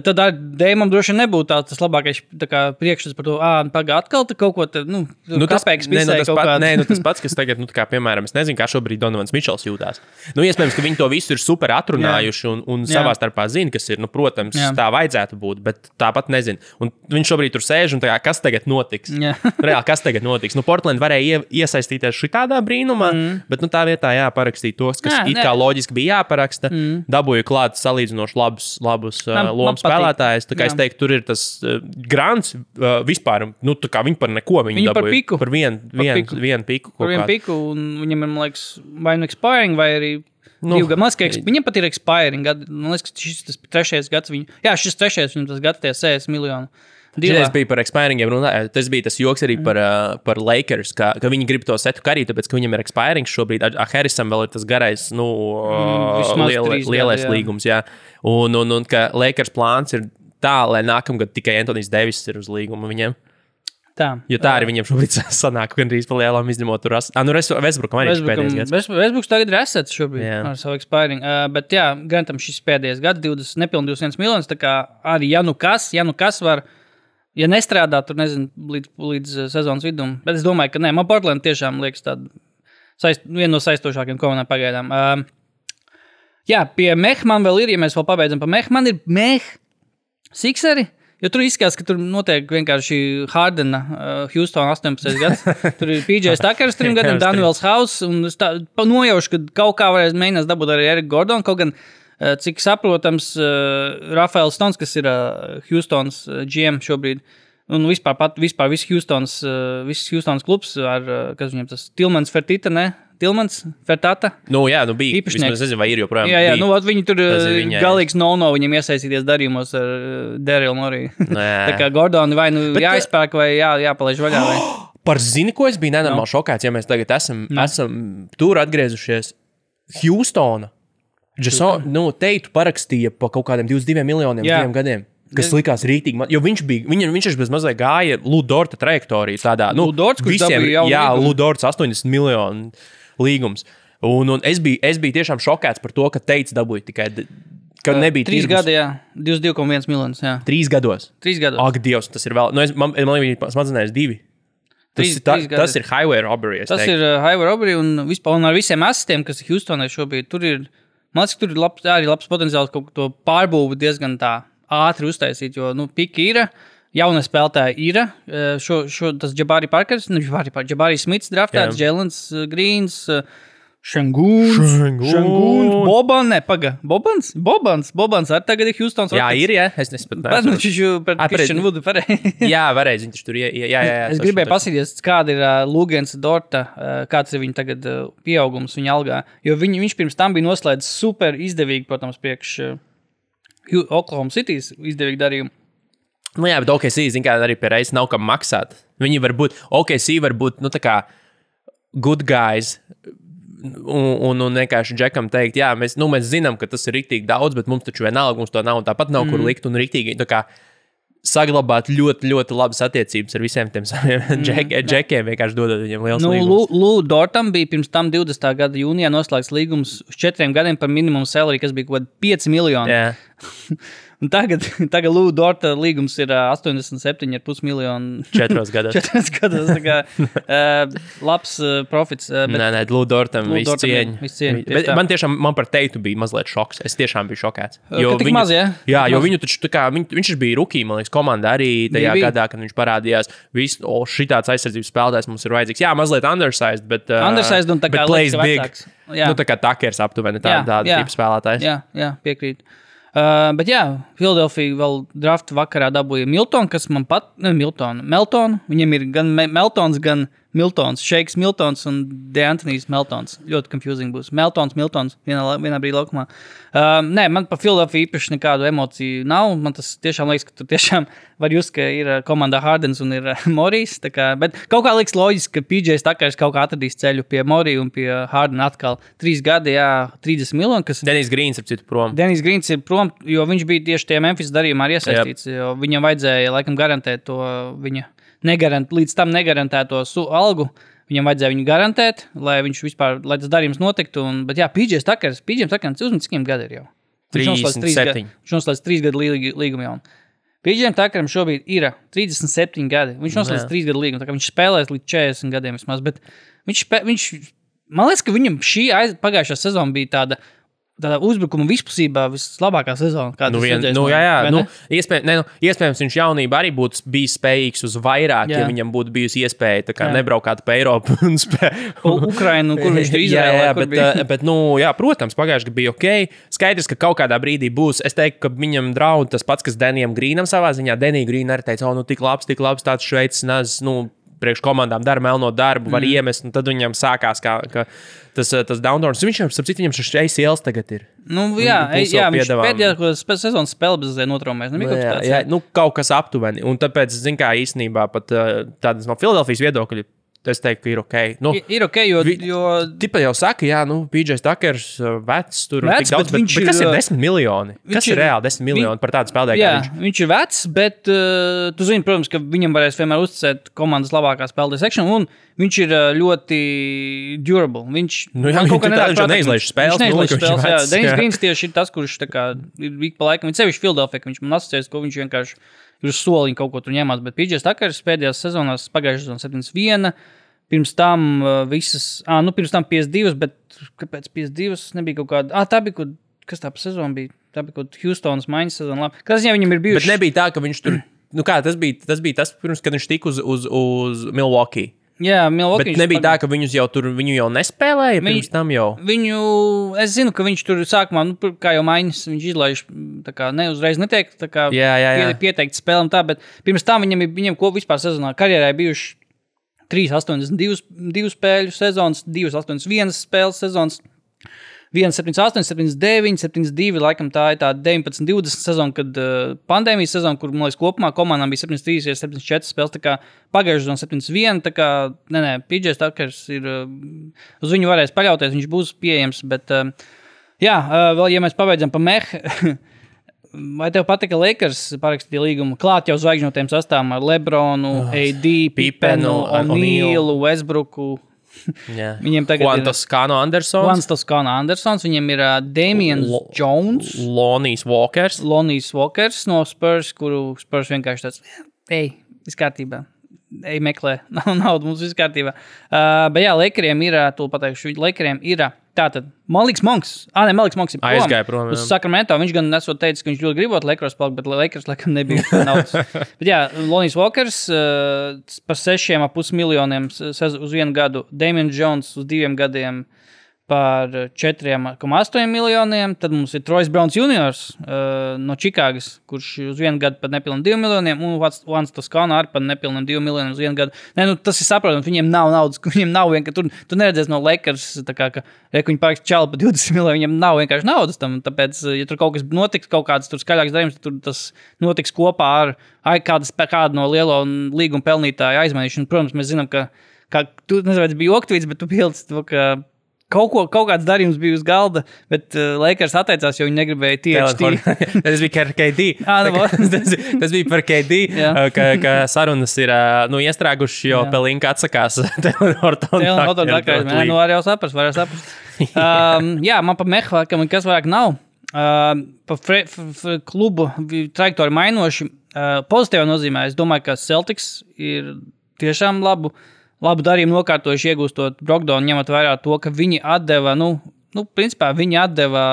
tad Dēmam droši vien nebūtu tā, tas labākais tā priekšstats par to, ah, pagā atkal tu kaut ko, te, nu, Nu, tas, nē, nu, tas, pat, nē, nu, tas pats, kas tagad, nu, kā, piemēram, es nezinu, kā šobrīd Donovans Mičels jūtās. Nu, iespējams, ka viņi to visu ir super atrunājuši un, un Jā. savā starpā zina, kas ir, nu, protams, Jā. tā vajadzētu būt, bet tāpat nezinu. Un viņš šobrīd tur sēž un tā kā, kas tagad notiks? Reāli, kas tagad notiks? Nu, Portland varēja ie, iesaistīties šitādā brīnumā, mm. bet, nu, tā vietā jāparakstīt tos, kas Jā, it kā loģiski bija jāparaksta. Mm. Dabūju klāt salīdzinoši labus, labus uh, Man- spēlētājus. Tā kā es Jā. teiktu, tur ir tas uh, grants uh, vispār, nu, viņi par neko viņi par dabūja. piku. Par vienu Par vien, piku. vien piku. Par vienu piku, viņam ir, man liekas, vai nu expiring, vai arī. Nu, Nu, man liekas, ka ex- viņam pat ir expiring. Man liekas, ka šis tas trešais gads. Viņu, jā, šis trešais viņam tas gads, tie 60 miljoni. Šis bija par expiringiem. runā- Tas bija tas joks arī par, uh, par Lakers, ka, ka viņi grib to setu karīt, tāpēc ka viņam ir expiring šobrīd. Ar- ar Harrisam vēl ir tas garais, nu, uh, vismaz liela, trīs lielais jā. līgums. Jā. Un, un, un ka Lakers plāns ir tā, lai nākamgad tikai Antonius Devis ir uz līgumu viņiem. Tā. Jo tā arī viņiem šobrīd sanāk, gandrīz pa lielām izņemot tur. as- Ah, nu, Vesbrukam arī ir pēdējais gads. Vēsbuks tagad ir asets šobrīd Jā. ar savu expiring. Uh, bet, jā, gan tam šis pēdējais gads, 20, nepilnīgi 21 miljonus. Tā kā arī, ja nu kas, ja nu kas var, ja nestrādā tur, nezinu, līdz, līdz uh, sezonas vidum. Bet es domāju, ka nē, man Portland tiešām liekas tāda saist, viena no saistošākajām komandām pagaidām. Uh, jā, pie Meha man vēl ir, ja mēs vēl pabeidzam par Meha, man ir Meha Sikseri. Jo tur izskatās, ka tur notiek vienkārši Hardena, uh, Houston 18 gads. Tur ir PJ Stakers, 3 gadiem, Daniels Haus. Un es tā, nojaušu, ka kaut kā varēs mēģināt dabūt arī Eriku Gordonu. Kaut gan, uh, cik saprotams, uh, Rafaels Stons, kas ir Houstons uh, GM šobrīd. Un vispār, pat, vispār viss Houstons, uh, viss Houstons klubs ar, kas viņam tas Tilmans Fertita, ne? Tilmans Fertata. Nu, jā, nu bija. Īpašnieks. Es nezinu, vai ir joprojām. Jā, jā, bija. nu, viņi tur viņai. galīgs no-no viņam iesaistīties darījumos ar Dērilu Moriju. Tā kā Gordoni vai nu Bet, jāizpērk, vai jā, jāpalaiž vaļā. Vai... Par zini, ko es biju nenormāli šokēts, ja mēs tagad esam, no. esam tur atgriezušies. Houstona. Jason, nu, teitu, parakstīja par kaut kādiem 22 miljoniem Jā. gadiem. Kas likās rītīgi. ma- Jo viņš bija, viņa, viņš bez mazliet gāja Ludorta trajektoriju. Tādā, nu, Ludorts, kurš dabūja jaunu jā. Ludorts 80 miljonu līgums. Un, un es, biju, es biju tiešām šokēts par to, ka teica dabūja tikai, d- ka nebija Trīs gadi, jā, 22,1 miljonus. Jā, Trīs gados. trīs gadi. Ak, Dievs, tas ir vēl. Nu, es, man man viņi smadzenēs divi. Tas, Trīs- ir, ta, trīs tas ir highway robbery. Tas teiktu. ir Highway Robbery un, vispār, un ar visiem asistiem, kas ir Houstonai šobrīd. Tur ir, man liekas, ka tur ir labs, arī labs potenciāls kaut ko to pārbūvi diezgan tā ātri uztaisīt, jo, nu, piki ir. Jauna spēlētāja ir. eh, Šo, šo, tas Jabari Parkers, nu, Jabari, Jabari Smits draftēts. Jēlens Grīns. Šangūns, Šangūns. Šangūns, Bobans, ne, paga, Bobans, Bobans, Bobans arī tagad ir Houstons. Jā, ir. Jā, es nesaprotu. Bet, nu, viņš jau Ā, pareizi. Kristianu Vudu pareizi. Jā, varēja. Viņš tur ir. Jā, jā, jā, Es gribēju paskatīties, kāda ir uh, Lūgens Dorta, uh, kāds ir viņa tagad uh, pieaugums viņa algā. Jo viņ, viņš pirms tam bija noslēdzis super izdevīgi, protams, priekš uh, Oklahoma City's izdevīgu darījumu. Nu, jā, bet OKC zina, kā arī pie reizes nav kam maksāt. Viņi var būt, OKC var būt, nu, tā kā good guys. Un, un, un vienkārši džekam teikt, jā, mēs, nu, mēs zinām, ka tas ir rīktīgi daudz, bet mums taču vienalga, mums to nav tāpat nav mm. kur likt. Un rīktīgi, saglabāt ļoti, ļoti labas attiecības ar visiem tiem saviem džek, džekiem. Vienkārši dodot viņiem liels Nu, līgums. Lūdzu, Dortam bija pirms tam 20. gada jūnijā noslēgts līgums uz četriem gadiem par minimumu salary, kas bija kaut kādi 5 miljoni. Jā. Un tagad, tagad Lūdzu, Dorta līgums ir ā, 87,5 miljoni. Četros gados. Četros gados. tā Kā, uh, labs uh, profits. Uh, Nē, nē, visu Dortam, cieņu. jā, visu cieņu, tieši Bet tā. man tiešām, man par teitu bija mazliet šoks. Es tiešām biju šokēts. Ka tik maz, jā? Jā, jo maz. viņu taču, tā kā, viņ, viņš bija rookie, man liekas, komanda arī tajā Bija, gadā, kad viņš parādījās. Viss, o, šitāds aizsardzības spēlētājs mums ir vajadzīgs. Jā, mazliet undersized, bet. Uh, Undersized un tā kā bet plays big. vecāks. Jā. Nu, tā kā takers aptuveni tā, Jā, tāda jā. tipa spēlētājs. Jā, jā piekrīt. Uh, bet jā, Filadelfija vēl drafta vakarā dabūja Miltonu, kas man pat, ne Miltonu, Meltonu. Viņam ir gan Me Meltons, gan Miltons, Šeiks Miltons un Deantonijs Meltons. Ļoti confusing būs. Meltons, Miltons vienā, vienā brīdī laukumā. Uh, nē, man par Filadelfiju īpaši nekādu emociju nav. Man tas tiešām liekas, ka tur tiešām var just, ka ir uh, komandā Hardens un ir uh, kā- Bet kaut kā liekas loģiski, ka PJs Takars kaut kā atradīs ceļu pie Morija un pie Hardena atkal. Trīs gadi, jā, 30 miljoni, kas Denis Grīns, ap citu, prom. Denis Grīns ir prom, jo viņš bija tieši tajā Memphis darījumā arī iesaistīts. Viņam vajadzēja laikam garantēt to viņa negarant, līdz tam negarantēto algu. Viņam vajadzēja viņu garantēt, lai viņš vispār, lai tas darījums notiktu. Un, bet jā, PJs Takars, PJs Takars, uzmanīgi, cik viņam gadi ir jau. Viņš noslēdz trīs 37. gadu- līgumu jau. PJs Takaram šobrīd ir 37 gadi. Viņš noslēdz trīs gadu līgumu. tā kā Viņš spēlēs līdz 40 gadiem vismaz. Bet viņš, spē, viņš, man liekas, ka viņam šī aiz, pagājušā sezona bija tāda. Tādā uzbrukuma vispusībā vislabākā sezona. kādu Nu, vien, redzēju, nu, vai jā, jā, ne? nu, iespēj, ne, nu, iespējams, viņš jaunībā arī būtu bijis spējīgs uz vairāk, jā. ja Jā. viņam būtu bijusi iespēja kā Jā. nebraukt pa Eiropu un spēlēt. U- Ukrainu, kur viņš tur jā, izvēlējās. jā, bet, uh, bet nu, jā, protams, pagājušajā gadā bija ok. Skaidrs, ka kaut kādā brīdī būs. Es teiktu, ka viņam draud tas pats, kas Denijam Grīnam savā ziņā. Denija Grīna arī teica, o, nu, tik labs, tik labs tāds šveicis naz. Nu, Priekš komandām dara melno darbu, var mm. iemest, un tad viņam sākās kā, kā tas, uh, tas downturns. Viņš jau, starp citu, viņam šis ACLs tagad ir. nu, jā, jā, pēdējā sezonas spēle bez notraumēs. Nu, kaut kas jā, tāds. jā, nu, kaut kas aptuveni. Un tāpēc, zin, kā īstenībā, pat uh, tādas no Filadelfijas viedokļa, es teiktu, ka ir ok. Nu, I- Ir ok, jo, Vi- jo Tipa jau saka, jā, nu, PJs Takers, uh, vecs, tur Vecs, daudz, bet bet, bet, kas ir, ir uh, 10 miljoni? Kas ir ir- reāli 10 miljoni par tādu spēlētāju? Jā, viņš? viņš ir vecs, bet uh, tu zini, protams, ka viņam varēs vienmēr uzticēt komandas labākā spēlētāja sekšanu, un viņš ir uh, ļoti durable. Viņš Nu jā, kaut kā ka neizlaiž spēles, neizlaiž ir spēles, jā. Denis. Grīns tieši ir tas, kurš kā ir ik pa laikam, viņš sevišķi Filadelfijā, viņš man asociēs, ko viņš vienkārši ir uz soliņa kaut ko tur ņemās. Bet PJs Takars pēdējās sezonās pagājušajā sezonā 71. Pirms tam uh, visas, ah, nu, pirms tam 52, bet kāpēc 52 nebija kaut kāda, ah, tā bija, kaut- kas tā pa sezonu bija? Tā bija kaut kāda Houstonas maiņas sezona. labi. Kas viņam viņam ir Bet bijuši? nebija tā, ka viņš tur. Nu kā, tas, bija, tas bija tas, pirms, kad viņš tika uz, uz, uz Milwaukee. Jā, Milwaukee. Bet nebija pag- tā, ka viņus jau tur viņu jau nespēlēja. Viņ- Pirms tam jau. Viņu, es zinu, ka viņš tur sākumā, nu, kā jau mainījās, viņš izlaiž, tā kā ne uzreiz netiek, tā kā Jā, jā, jā. Pie, pieteikt spēlēm tā, bet pirms tam viņam viņam ko vispār sezonā karjerā bijuši 3, 82 divu spēļu sezonas, 2, 81 spēles sezonas. 1, 7, 8, 7, 9, 7, 2. Laikam tā ir tā 19, 20 sezona, kad uh, pandēmijas sezona, kur man liekas, kopumā komandām bija 73, 74 spēles. tā kā Pagājušā sezona 71. Tā kā, nē, nē, PJs Takers ir. Uh, uz viņu varēs paļauties, viņš būs pieejams. Bet, uh, jā, uh, vēl, ja mēs pabeidzam pa mehu. Vai tev patika Lakers parakstīja līgumu klāt jau zvaigžņotiem sastāvam ar Lebronu, oh, AD, Pipenu, O'Neillu, Westbrooku? Jā. Viņiem tagad ir- Juantas Kano Andersons, Juans Toskana Andersons, viņam ir uh, Damians Lo- Jones, Lonijs Walkers. Lonijs Walkers no Spurs, kuru Spurs vienkārši tāds - ej, viss kārtībā. Ej, meklē, nav naudas, mums viss kārtībā. Uh, bet jā, Lakeriem ir, uh, to pateikšu, Lakeriem ir uh, tātad Maliks Monks. Ah, ne, Maliks Monks ir prom, Aizgāja prom. Uz Sacramento viņš gan nesot teicis, ka viņš ļoti gribot Lakers palikt, bet Lakers laikam nebija naudas. bet jā, Lonijs Walkers uh, par sešiem ap pus miljoniem uz vienu gadu, Damien Jones uz diviem gadiem par 4,8 miljoniem. Tad mums ir Trojs Browns juniors uh, no Čikāgas, kurš uz vienu gadu pat nepilnīgi 2 miljoniem, un Vans Toskana arī pat nepilnīgi 2 miljoniem uz vienu gadu. Nē, nu, tas ir saprotams, viņiem nav naudas, viņiem nav vienkārši. Tur, tu neredzēsi no Lakers, kā, ka reku viņi pārāk čāli par 20 miljoniem, viņiem nav vienkārši naudas tam. Tāpēc, ja tur kaut kas notiks, kaut kāds tur skaļāks darījums, tad tas notiks kopā ar ai, kādas, kādu no lielo līguma pelnītāju aizmainīšanu. Protams, mēs zinām, ka. Kā, tu nezini, vai tas bija oktīvs, bet tu pielici to, ka kaut, ko, kaut kāds darījums bija uz galda, bet uh, Lakers atteicās, jo viņi negribēja tieši Telefonu. tas bija par KD. Tā kā- tas, tas bija par KD, uh, ka, ka sarunas ir uh, nu, iestrēgušas, jo. Pelinka atsakās. Telenortona kā nu, var jau saprast, var jau saprast. um, jā, man pa mehānikam kas vairāk nav. Uh, pa fre, f, f, klubu trajektoriju mainoši. Uh, pozitīvā nozīmē, es domāju, ka Celtics ir tiešām labu, labu darījumu nokārtojuši, iegūstot Brokdonu, ņemot vērā to, ka viņi atdeva, nu, nu principā viņi atdeva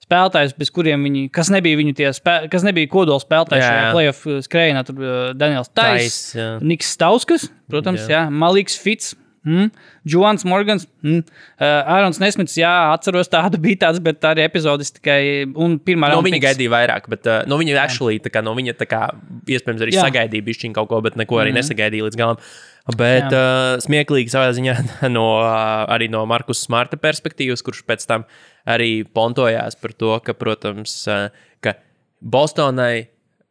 spēlētājus, bez kuriem viņi, kas nebija viņu tie, spē, kas nebija kodola spēlētāji Jā, šajā jā. playoff skrējienā, tur uh, Daniels Tais, Tais. Niks Stauskas, protams, jā. Jā, Maliks Fits. Mm. Joans Morgans, mm. uh, Ārons Nesmits, jā, atceros tādu bija tāds, bet tā arī epizodis tikai pirmā No raunda viņa gaidīja vairāk, bet uh, no viņa actually, kā, no viņa tā kā, iespējams arī Jā. sagaidīja bišķiņu kaut ko, bet neko arī nesagaidīja līdz galam. Bet uh, smieklīgi savā ziņā no, uh, arī no Markus Smarta perspektīvas, kurš pēc tam arī pontojās par to, ka, protams, uh, ka Bostonai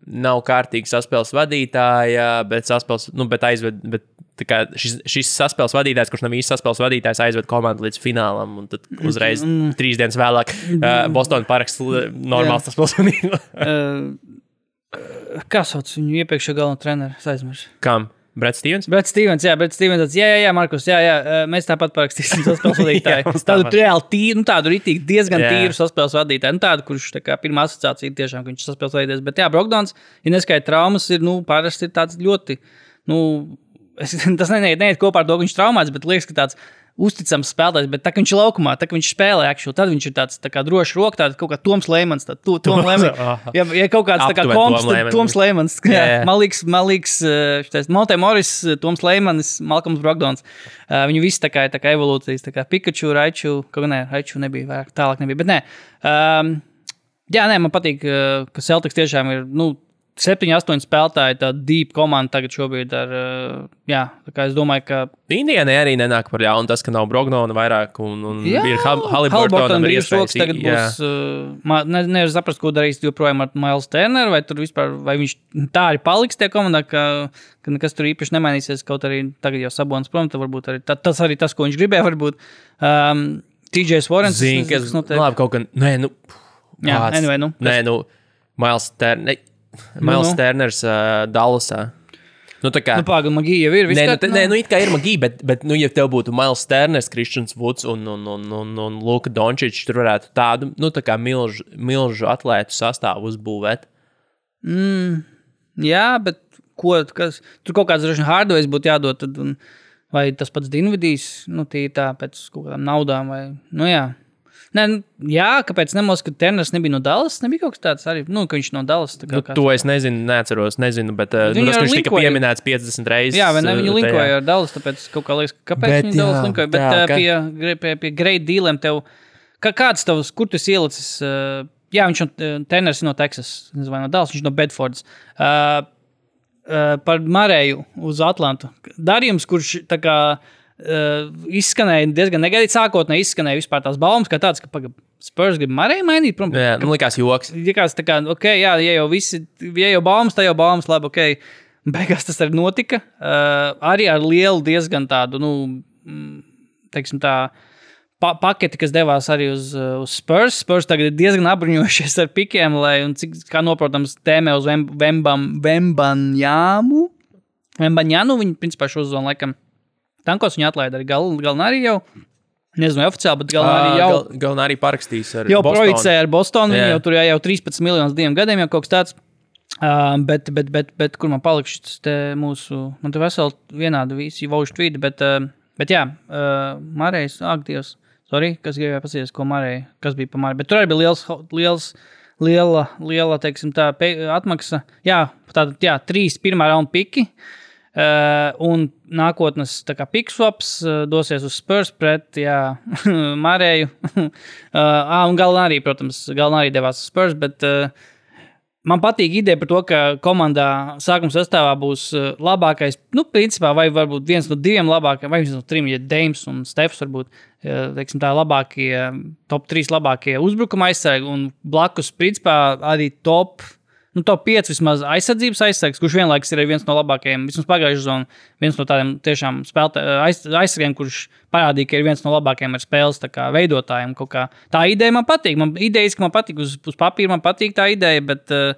nav kārtīga saspēles vadītāja, bet, saspēles, nu, bet aizved. Bet, kā Šis, šis saspēles vadītājs, kurš nav īsts saspēles vadītājs, aizved komandu līdz finālam. Un tad uzreiz trīs dienas vēlāk uh, Bostonā parakstīja normāls saspēles vadītājs. Uh, kā sauc viņu iepriekšējā galvenā treneru? Es aizmirsu. Kam? Brats Stevens? Brett Stevens, jā, Brett Stevens. Jā, jā, jā Markus, jā, jā, mēs tāpat parakstīsim saspēles vadītāju. tādu reāli tīru, nu, tādu rītīgi diezgan Jā. tīru saspēles vadītāju. Nu, tādu, kurš tā kā pirmā asociācija tiešām, ka viņš saspēles vadītājs. Bet jā, Brokdons, ja neskaita traumas, ir, nu, parasti ir tāds ļoti, nu, es, tas neiet, neiet kopā ar to, ka viņš ir traumēts, bet liekas, ka tāds uzticams spēlētājs, bet tā kā viņš ir laukumā, tā kā viņš spēlē, actually, tad viņš ir tāds tā kā drošs rokas, tāds kaut kā Toms Lemans. Tā, to, Tom Lemans. Ja, ja kaut kāds tā kā komps, Tom tad Lemans. Toms Lemans. Jā, Jā, jā. Maliks, Maliks, Monte Morris, Toms Leimanis, Malkams Brokdons. Uh, viņi visi tā kā, tā kā evolūcijas, tā kā Pikachu, Raichu, kaut kā ne, Raichu nebija vairāk, tālāk nebija. Bet nē, um, jā, nē, man patīk, uh, ka Celtics tiešām ir, nu, 7, 8 spēlētāji, tā deep komanda tagad šobrīd uh, jā, tā kā es domāju, ka Indijai arī nenāk par ļaunu tas, ka nav Brognona vairāk un, un Jā, ir Hal- Haliburtonam ir iespējas. tagad jā. būs. Uh, ne, nevar saprast, ko darīs joprojām ar Miles Turneru, vai tur vispār, vai viņš tā arī paliks tajā komandā, ka, ka nekas tur īpaši nemainīsies. Kaut arī tagad jau sabons prom, tad varbūt arī ta, tas arī tas, ko viņš gribēja, varbūt. Um, TJs Warrens. Nezinu, kas notiek. labi, kaut kā. Nē, nu. Jā, kāds- anyway, nu, Nē, nu. Miles Turners. Miles nu. Turners uh, Dallasā. Nu, tā kā. Nu, Pagaidām, Magija jau ir. Nē, nu, te, nē, nu, it kā ir magija, bet, bet nu, ja tev būtu Miles Turners, Kristians Vuds un, un, un, un, un Luka Dončičs, tur varētu tādu, nu, tā milžu, milžu atlētu sastāvu uzbūvēt. Jā, bet ko, kas, tur kaut kāds droši vien hardware būtu jādod. Tad, un, vai tas pats Dienvidīs, nu, tīri tā pēc kaut kādām naudām. Vai, nu, jā. Nē, nu, jā, kāpēc nemolas, ka Turners nebija no Dallas? Nebija kaut kas tāds arī, nu, ka viņš no Dallas. kā Nu, to es nezinu, neatceros, nezinu, bet uh, nu, tas, viņš tika linkoja. pieminēts 50 reizes. Jā, vai ne? Viņu tajā. linkoja ar Dallas, tāpēc kaut kā liekas, ka kāpēc Bet viņi Dallas jā, linkoja. Bet tā, ka- pie, gre- pie, pie great dealiem tev, kā, kāds tavs, kur tu esi ielicis? Uh, jā, viņš no Turners ir no Texas, nezinu, vai no Dallas, viņš no Bedfords. Uh, uh, par Marēju uz Atlantu. Darījums, kurš tā kā uh, izskanēja diezgan negaidīti. Sākotnēji izskanēja vispār tās baumas, kā tāds, ka paga, Spurs grib Marēju mainīt. Prom, Jā, man liekas, joks. Likās, tā kā, ok, jā, ja jau visi, ja jau baumas, tad jau baumas, labi, ok. Beigās tas arī notika. Uh, arī ar lielu, diezgan tādu, nu, mm, teiksim tā. Pa paketi, kas devās arī uz, uh, uz Spurs. Spurs tagad ir diezgan apbruņojušies ar pikiem, lai, un cik, kā noprotams, tēmē uz Vembanjāmu. Vembanjānu viņi, principā, šo zonu laikam tankos viņi atlaida arī gal, galvenā arī jau. Nezinu, oficiāli, bet galvenā arī jau. Gal, galvenā arī parakstīs ar Jau Bostonu. projicēja ar Bostonu. Viņa Jā. jau tur jau, jau 13 miljonus diviem gadiem, jau kaut kas tāds. Uh, bet, bet, bet, bet, kur man palika šis mūsu, man te veseli vienādi visi vaušu tvīti, bet, uh, bet jā, uh, Marijas, ak, Dievs, sorry, kas gribēja pasīties, ko Marija, kas bija pa Mariju, bet tur arī bija liels, liels, liela, liela, teiksim tā, atmaksa, jā, tātad, jā, trīs pirmā raunda piki, Uh, un nākotnes pikswaps uh, dosies uz Spurs pret jā, Marēju. uh, un galvenā arī, protams, galvenā arī devās uz Spurs. Bet, uh, Man patīk ideja par to, ka komandā sākuma sastāvā būs uh, labākais, nu, principā, vai varbūt viens no diviem labākajiem, vai viens no trim, ja Deims un Stefs varbūt uh, teiksim, tā labākie, top trīs labākie uzbrukuma aizsargi, un blakus, principā, arī top nu, top 5 vismaz aizsardzības aizsargs, kurš vienlaikus ir viens no labākajiem, vismaz pagājušajā sezonā, viens no tādiem tiešām spēlē, aiz, aizsargiem, kurš parādīja, ka ir viens no labākajiem ar spēles kā, veidotājiem. Kā. Tā ideja man patīk. Man idejas, ka man patīk uz, uz papīra, man patīk tā ideja, bet uh,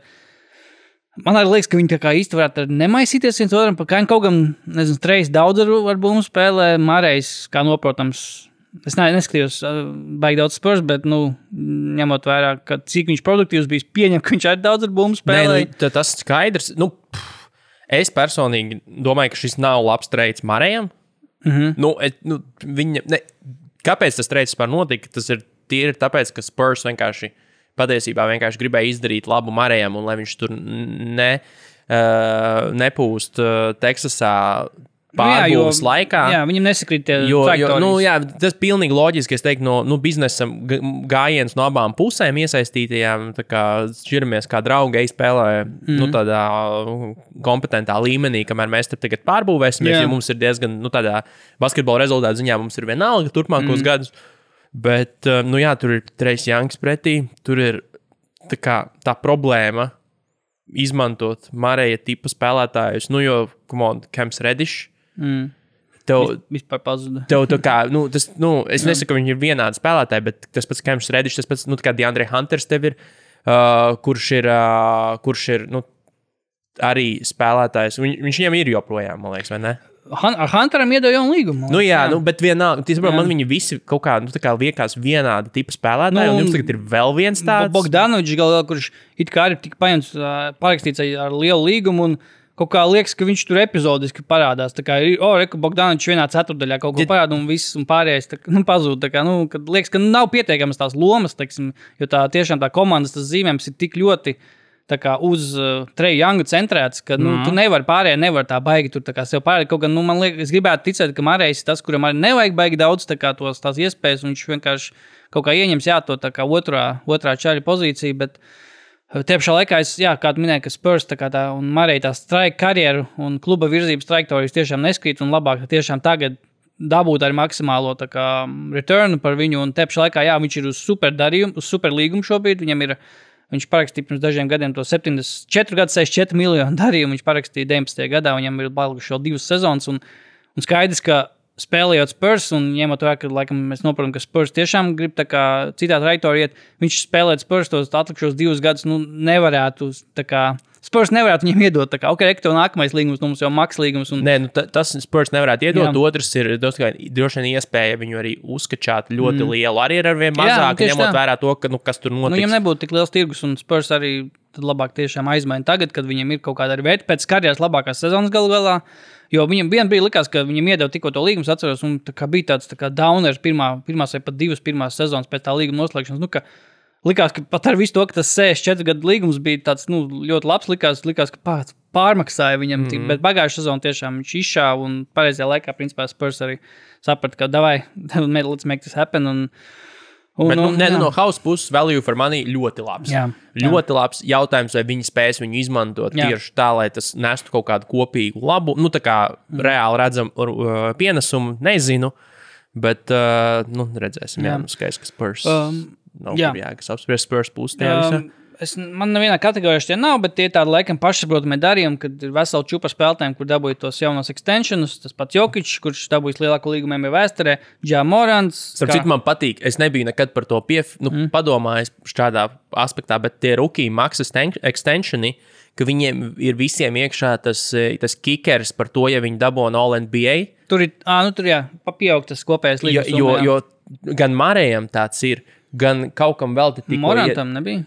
man arī liekas, ka viņi tā kā īsti varētu nemaisīties viens otram pa kaņu. Kaut gan, nezinu, trejas daudz ar, ar bumbu spēlē, Marijs, kā noprotams. Es ne, neskatījos, baigi daudz spēles, bet, nu, ņemot vērā, ka, cik viņš produktīvs bija, pieņem, ka viņš arī daudz ar bumbu Nē, spēlē. nu, ta- tas skaidrs. Nu, pff, es personīgi domāju, ka šis nav labs treids Marijam. Mm. -hmm. nu, et, nu, viņa, ne, kāpēc tas treids vispār notika? Tas ir tīri tāpēc, ka Spurs vienkārši patiesībā vienkārši gribēja izdarīt labu Marijam, un lai viņš tur ne, uh, nepūst uh, Teksasā pārbūves laikā. Nu Jā, viņam nesakrīt tie Jo, jo nu, jā, tas pilnīgi loģiski. Es teiktu, no nu, biznesa gājiens no abām pusēm iesaistītajām. tā Kā šķiramies kā draugi, spēlē mm. nu, tādā uh, kompetentā līmenī, kamēr mēs tur tagad pārbūvēsimies. Jā. Jo mums ir diezgan, nu, tādā basketbola rezultātu ziņā mums ir vienalga turpmākos mm. gadus. Bet, uh, nu, jā, tur ir trīs janks pretī. Tur ir tā, kā, tā problēma izmantot Marija tipa spēlētājus. Nu, jo, come on, Kems Redišs. Mm. Tev, Vispār pazuda. Tev tā kā, nu, tas, nu, es nesaku, ka viņi ir vienādi spēlētāji, bet tas pats Kemps Redis, tas pats, nu, kā Diandre Hunters tev ir, uh, kurš ir, uh, kurš ir, nu, arī spēlētājs. Viņ, viņš viņam ir joprojām, man liekas, vai ne? Han, ar Hunteram iedod jaunu līgumu. Nu, jā, jā. Nu, bet vienalga, Jā. man viņi visi kaut kā, nu, kā liekas vienādi tipi spēlētāji, Nu, un jums tagad ir vēl viens tāds. Bogdanovičs, kurš it kā ir tik paņemts, ā, parakstīts ar ar lielu līgumu. Un, Kaut kā liekas, ka viņš tur epizodiski parādās. Tā kā ir, oh, re, ka Bogdanovičs vienā ceturdaļā kaut ko parāda, un viss un pārējais tā, nu, pazūd. Tā kā, nu, kad liekas, ka nav pietiekamas tās lomas, teiksim, jo tā tiešām tā komandas zīmējums ir tik ļoti kā, uz uh, Treja Younga centrēts, ka nu, mm. tu nevari pārējie, nevar tā baigi tur tā kā sev pārādīt. Kaut gan, nu, man liekas, es gribētu ticēt, ka Marijas ir tas, kuram arī nevajag baigi daudz tā kā, tos, tās iespējas, un viņš vienkārši kaut kā ieņems jā, to kā otrā, otrā čaļa pozīciju. Bet, Tie pašā laikā, es, jā, kā tu minēji, ka Spurs tā kā tā un Marija tā straika karjeru un kluba virzības trajektorijas tiešām neskrīt un labāk tiešām tagad dabūt arī maksimālo kā, returnu par viņu. Un te pašā laikā, jā, viņš ir uz super darījumu, uz super līgumu šobrīd. Viņam ir, viņš parakstīja pirms dažiem gadiem to 74 gadu, 64 miljonu darījumu. Viņš parakstīja 19. gadā, viņam ir palikuši vēl divas sezonas. Un, un skaidrs, ka spēlējot Spurs, un ņemot vērā, ka laikam, mēs saprotam, ka Spurs tiešām grib kā citā trajektorijā iet, viņš spēlēt Spurs tos atlikušos divus gadus, nu, nevarētu. kā, Spurs nevarētu viņam iedot, kā, ok, rektor nākamais līgums, nu, mums jau maks līgums. Un, Nē, nu, ta, tas Spurs nevarētu iedot. Jā. Otrs ir droši vien iespēja viņu arī uzskačāt ļoti mm. lielu. Arī ar vien Jā, mazāk, tieši ņemot tā. vērā to, ka, nu, kas tur Nu, notiks. viņam nebūtu tik liels tirgus, un Spurs arī labāk tiešām aizmaina tagad, kad viņam ir kaut kāda arī vērtība pēc karjeras labākās sezonas galu galā. Jo viņam vienā brīdī likās, ka viņam iedeva tikko to līgumu, atceros, un tā bija tāds tā kā downers pirmā, pirmās vai pat divas pirmās sezonas pēc tā līguma noslēgšanas. Nu, Likās, ka pat ar visu to, ka tas 64 gadu līgums bija tāds nu, ļoti labs, likās, likās ka pārmaksāja viņam. Mm -hmm. Bet pagājušā sezonā tiešām viņš izšāva un pareizajā laikā, principā, Spurs arī saprata, ka davai, let's make this happen. Un, un, Bet, nu, un, ne, nu, no House puses value for money ļoti labs. Jā, jā. Ļoti labs jautājums, vai viņi spēs viņu izmantot Jā. tieši tā, lai tas nestu kaut kādu kopīgu labu, nu, tā kā Mm. reāli redzam uh, pienesumu, nezinu. Bet, uh, nu, redzēsim, jā, Jā. jā. skaidrs, ka Spurs. Um, Nav jā. jā, kas apspriež Spurs pusi. Um, es, man nevienā kategorijā tie nav, bet tie ir tādi laikam pašsaprotami darījumi, kad ir vesela čūpa spēlētājiem, kur dabūja tos jaunos extensionus. Tas pats Jokic, kurš dabūjis lielāko līgumu jau vēsturē, Džamorans. Starp citu, man patīk, es nebiju nekad par to pief, nu, mm. padomājis šādā aspektā, bet tie rookie maksas extensioni, viņiem ir visiem iekšā tas, eh, tas kickers par to, ja viņi dabūna All NBA. Tur ir, ā, nu tur jā, papieaug tas kopējais Jo, līgums. jo, jā. jo gan Marijam tāds ir, gan kaut kam vēl tikko. Morantam nebija.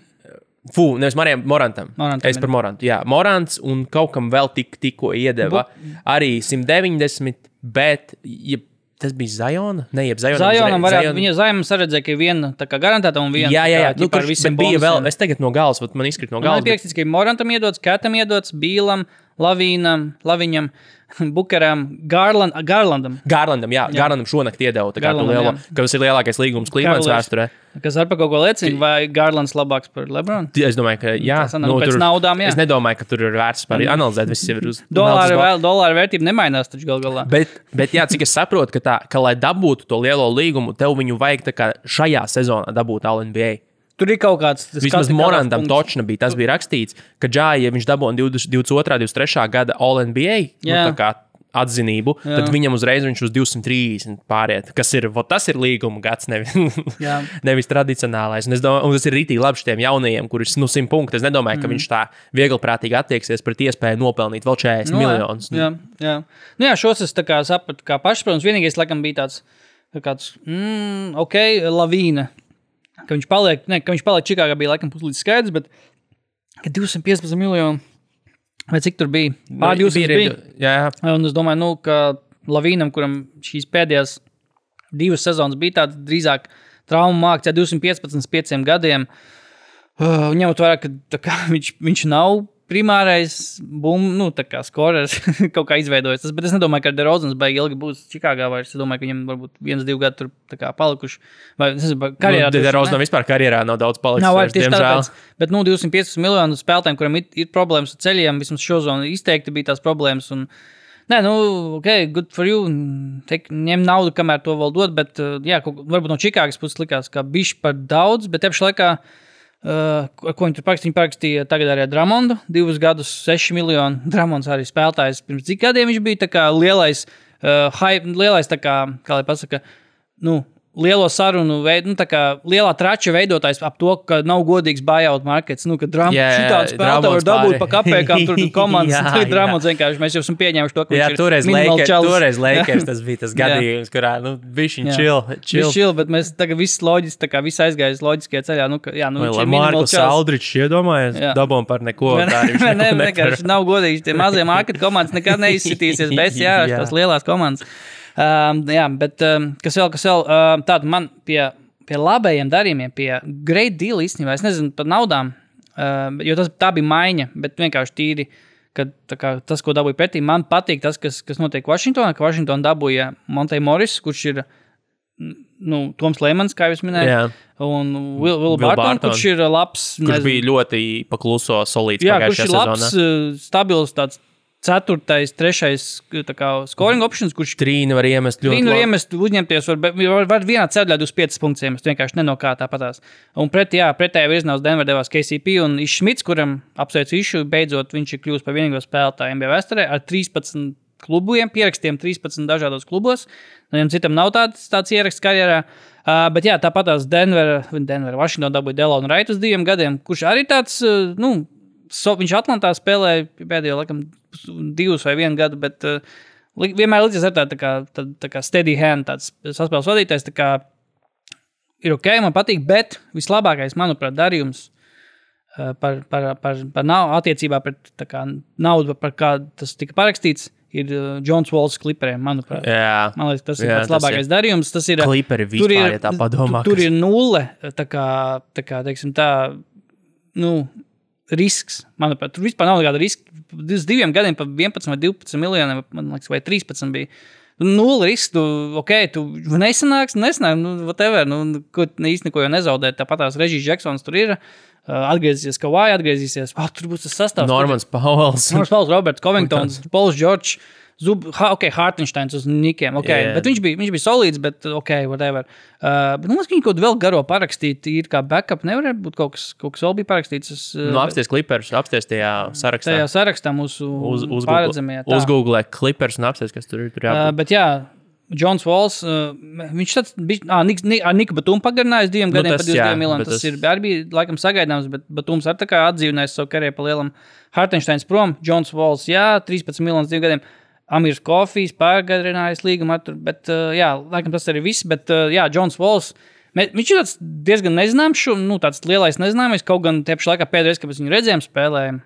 Fū, nevis Marijam, Morantam. Morantam es par Morantu. Jā, Morants un kaut kam vēl tik, tikko iedeva arī 190, bet ja, tas bija Zajona. Nē, jeb Zajona. Zajonam varētu, viņa Zajam saredzēja, ka viena tā kā garantēta un viena. Jā, jā, jā. Nu, bet bija vēl, bonusiem. es tagad no galas, vat man izkrīt no Man galas. ir pierakstīts, ka Morantam iedots, Katam iedots, Bīlam, Lavīnam, Laviņam, Bukaram, Garland, Garlandam. Gārlandam, jā, jā. Gārlandam šonakt iedeva, tā kā Garlandam, ka tas ir lielākais līgums Clevelands vēsturē. Kas ar kaut ko liecina, vai Garlands labāks par Lebronu? Es domāju, ka jā, sanāk pēc naudām, jā. Es nedomāju, ka tur ir vērts par analizēt, viss ir uz Dolāra, vēl, dolāra vērtība nemainās taču gal galā. Bet, bet jā, cik es saprotu, ka, tā, ka lai dabūtu to lielo līgumu, tev viņu vajag kā šajā sezonā dabūt LNBA. Tur ir kaut kāds tas Vismaz Morantam punkts. točna bija. Tas bija rakstīts, ka Džāja, ja viņš dabūja 20 22. 23. gada All-NBA nu, tā kā atzinību, Jā. tad viņam uzreiz viņš uz 230 pāriet. Kas ir, vot tas ir līguma gads, nevis, nevis tradicionālais. Un, domāju, un tas ir rītīgi labi šiem jaunajiem, kuriem nu, 100 punkti. Es nedomāju, ka viņš tā vieglprātīgi attieksies pret iespēju nopelnīt vēl 40 Nu, miljonus. Jā, jā. Nu, jā, šos es sapratu, kā pašsaprotams. Vienīgais, laikam, bija tāds, tā kāds, mm, ok, lavīna. Ka viņš paliek, ne, ka viņš paliek Čikāgā, bija laikam puslīdz skaidrs, bet ka 215 miljoni vai cik tur bija? Pār 200 bija. Jā, Un es domāju, nu, ka Lavīnam, kuram šīs pēdējās divas sezonas bija tādas drīzāk traumu mākslā, 215, 5 gadiem, uh, ņemot vērā, ka kā, viņš, viņš nav primārais bum, nu, tā kā skorers kaut kā izveidojis. Tas, bet es nedomāju, ka Derozans baigi ilgi būs Čikāgā vairs. Es domāju, ka viņam varbūt viens, divi gadi tur kā palikuši. Vai, nezinu, karjerā. nu, droši Rozanam ne. vispār karjerā nav daudz palicis. Nav vairs, diemžēl. tāpēc. Bet, nu, 215 miljonu spēlētājiem, kuriem ir, ir problēmas ar ceļiem, vismaz šo zonu izteikti bija tās problēmas. Un, Nē, nu, ok, good for you. Teik, ņem naudu, kamēr to vēl dod. Bet, uh, jā, kaut, varbūt no Čikāgas puses likās, ka bišķi par daudz. Bet, tepšā laikā, uh, ko ko viņi tur parakstīja, viņi parakstīja tagad arī ar Dramondu. Divus gadus, 6 miljonu. Dramons arī spēlētājs. Pirms cik gadiem viņš bija lielais, uh, hype, lielais kā, kā lai pasaka, nu, lielo sarunu veidu, nu, tā kā lielā trača veidotājs ap to, ka nav godīgs buyout markets. Nu, ka Jā, jā, šitāds spēlētājs var dabūt pa kapekām, tur komandas. Jā, jā. Dramons vienkārši mēs jau esam pieņēmuši to, ka Jā, viņš ir toreiz minimāli Lakers, čalis. toreiz Lakers tas bija tas gadījums, kurā nu, Jā. chill, chill. chill, bet mēs tagad viss loģiski, tā kā viss aizgājis loģiskajā ceļā. Nu, ka, jā, nu, viņš ir Markus. Aldričs iedomājies, dabūjām par neko. Tā arī viņš neko netur. nav godīgi. Tie mazie market komandas nekad neizsitīsies bez Jā. tās lielās komandas. Um, jā, bet um, kas vēl, kas vēl, um, tāda man pie, pie labajiem darījumiem, pie great deal īstenībā, es nezinu par naudām, um, jo tas, tā bija maiņa, bet vienkārši tīri. Kad, kā, tas, ko dabūja pretī, man patīk tas, kas, kas notiek Vašingtonā. Ka Vašingtonā dabūja Monte Morris, kurš ir nu, Toms Lemans, kā jūs minējāt, Jā. un Will, Will Barton, Barton. kurš ir labs. Kurš nezinu, bija ļoti pakluso, solīts Jā, kurš ir labs, sezonā. uh, stabils, tāds ceturtais, trešais scoring options, kurš Trīni var iemest ļoti Trīnu labi. iemest, uzņemties, var, var, var vienā ceļā uz 5 punktiem. Es vienkārši neno kā tāpatās. Un pretī, jā, pretējā virzienā uz Denveru devās KCP un Išmits, kuram apsveicu Išu, beidzot viņš ir kļuvis par vienīgo spēlētāju NBA vēsturē ar 13 klubiem, pierakstiem 13 dažādos klubos. Viņam citam nav tāds, tāds ieraksts karjerā. Uh, bet jā, tāpat tās Denver, Denver Washington dabūja Delonu Raitu uz diviem gadiem, kurš arī tāds, uh, nu, so, viņš Atlantā spēlēja pēdējo, laikam, divus vai vienu gadu, bet uh, vienmēr līdzies ar tādu tā kā, tā, tā kā steady hand, tāds saspēles vadītājs. tā kā Ir ok, man patīk, bet vislabākais, manuprāt, darījums uh, par, par, par, par nav, attiecībā pret kā, naudu, par kā tas tika parakstīts, ir uh, Jons Walls klipriem, manuprāt. Jā, Man liekas, tas ir Jā, pats labākais darījums. Tas ir Kliperi tur vispār, ja tā padomā, tu- Tur kas- ir nulle. Tā kā, tā kā teiksim, tā, nu, risks. Manuprāt, tur vispār nav nekāda riska. Uz diviem gadiem par 11 vai 12 miljoniem, man liekas, vai 13 bija. Nulle risks, tu, ok, tu nesanāks, nesanāks, nu, whatever, nu, ko īsti neko jau nezaudē. Tāpat tās režijas Jacksons tur ir. Atgriezīsies Kavai, atgriezīsies. Oh, tur būs tas sastāvs. Normans Pauls. Normāls Pauls, Roberts, Covingtons, Pols Čorčs. Zub, ha, ok, Hartensteins uz Nikiem. Okay, yeah. Bet viņš bija, viņš bija solīts, bet ok, whatever. Uh, bet, man liekas, ka viņi kaut ko vēl garo parakstīt. Ir kā backup, nevarēja būt kaut kas, kaut kas vēl bija parakstīts. Es, uh, Nu, apsties kliperus, apsties tajā sarakstā. tajā sarakstā mūsu Uz, uz, pārredzamajā. tā. Uzgooglē kliperus un apsties, kas tur ir. Tur Uh, jābūt. bet jā, Džons Vols, uh, viņš tāds bija, ah, Niks, Ni- ar Niku Batumu pagarinājis diviem Nu, gadiem tas par 22 jā, miljoniem. Tas, tas- ir arī bija laikam sagaidāms, bet Batums arī atdzīvinājis savu karjeru pa lielam. Hartensteins prom, Džons Vols, jā, 13 miljonus diviem gadiem. Amirs Kofijs pārgādājis līgumu, bet uh, jā, laikam tas arī viss. Bet uh, jā, Džons Vols. Viņš ir diezgan nezināms, šo, nu, tāds lielais nezināmais. Kaut gan tie pašā laikā pēdējā reize, kad mēs viņu redzējām, spēlējām,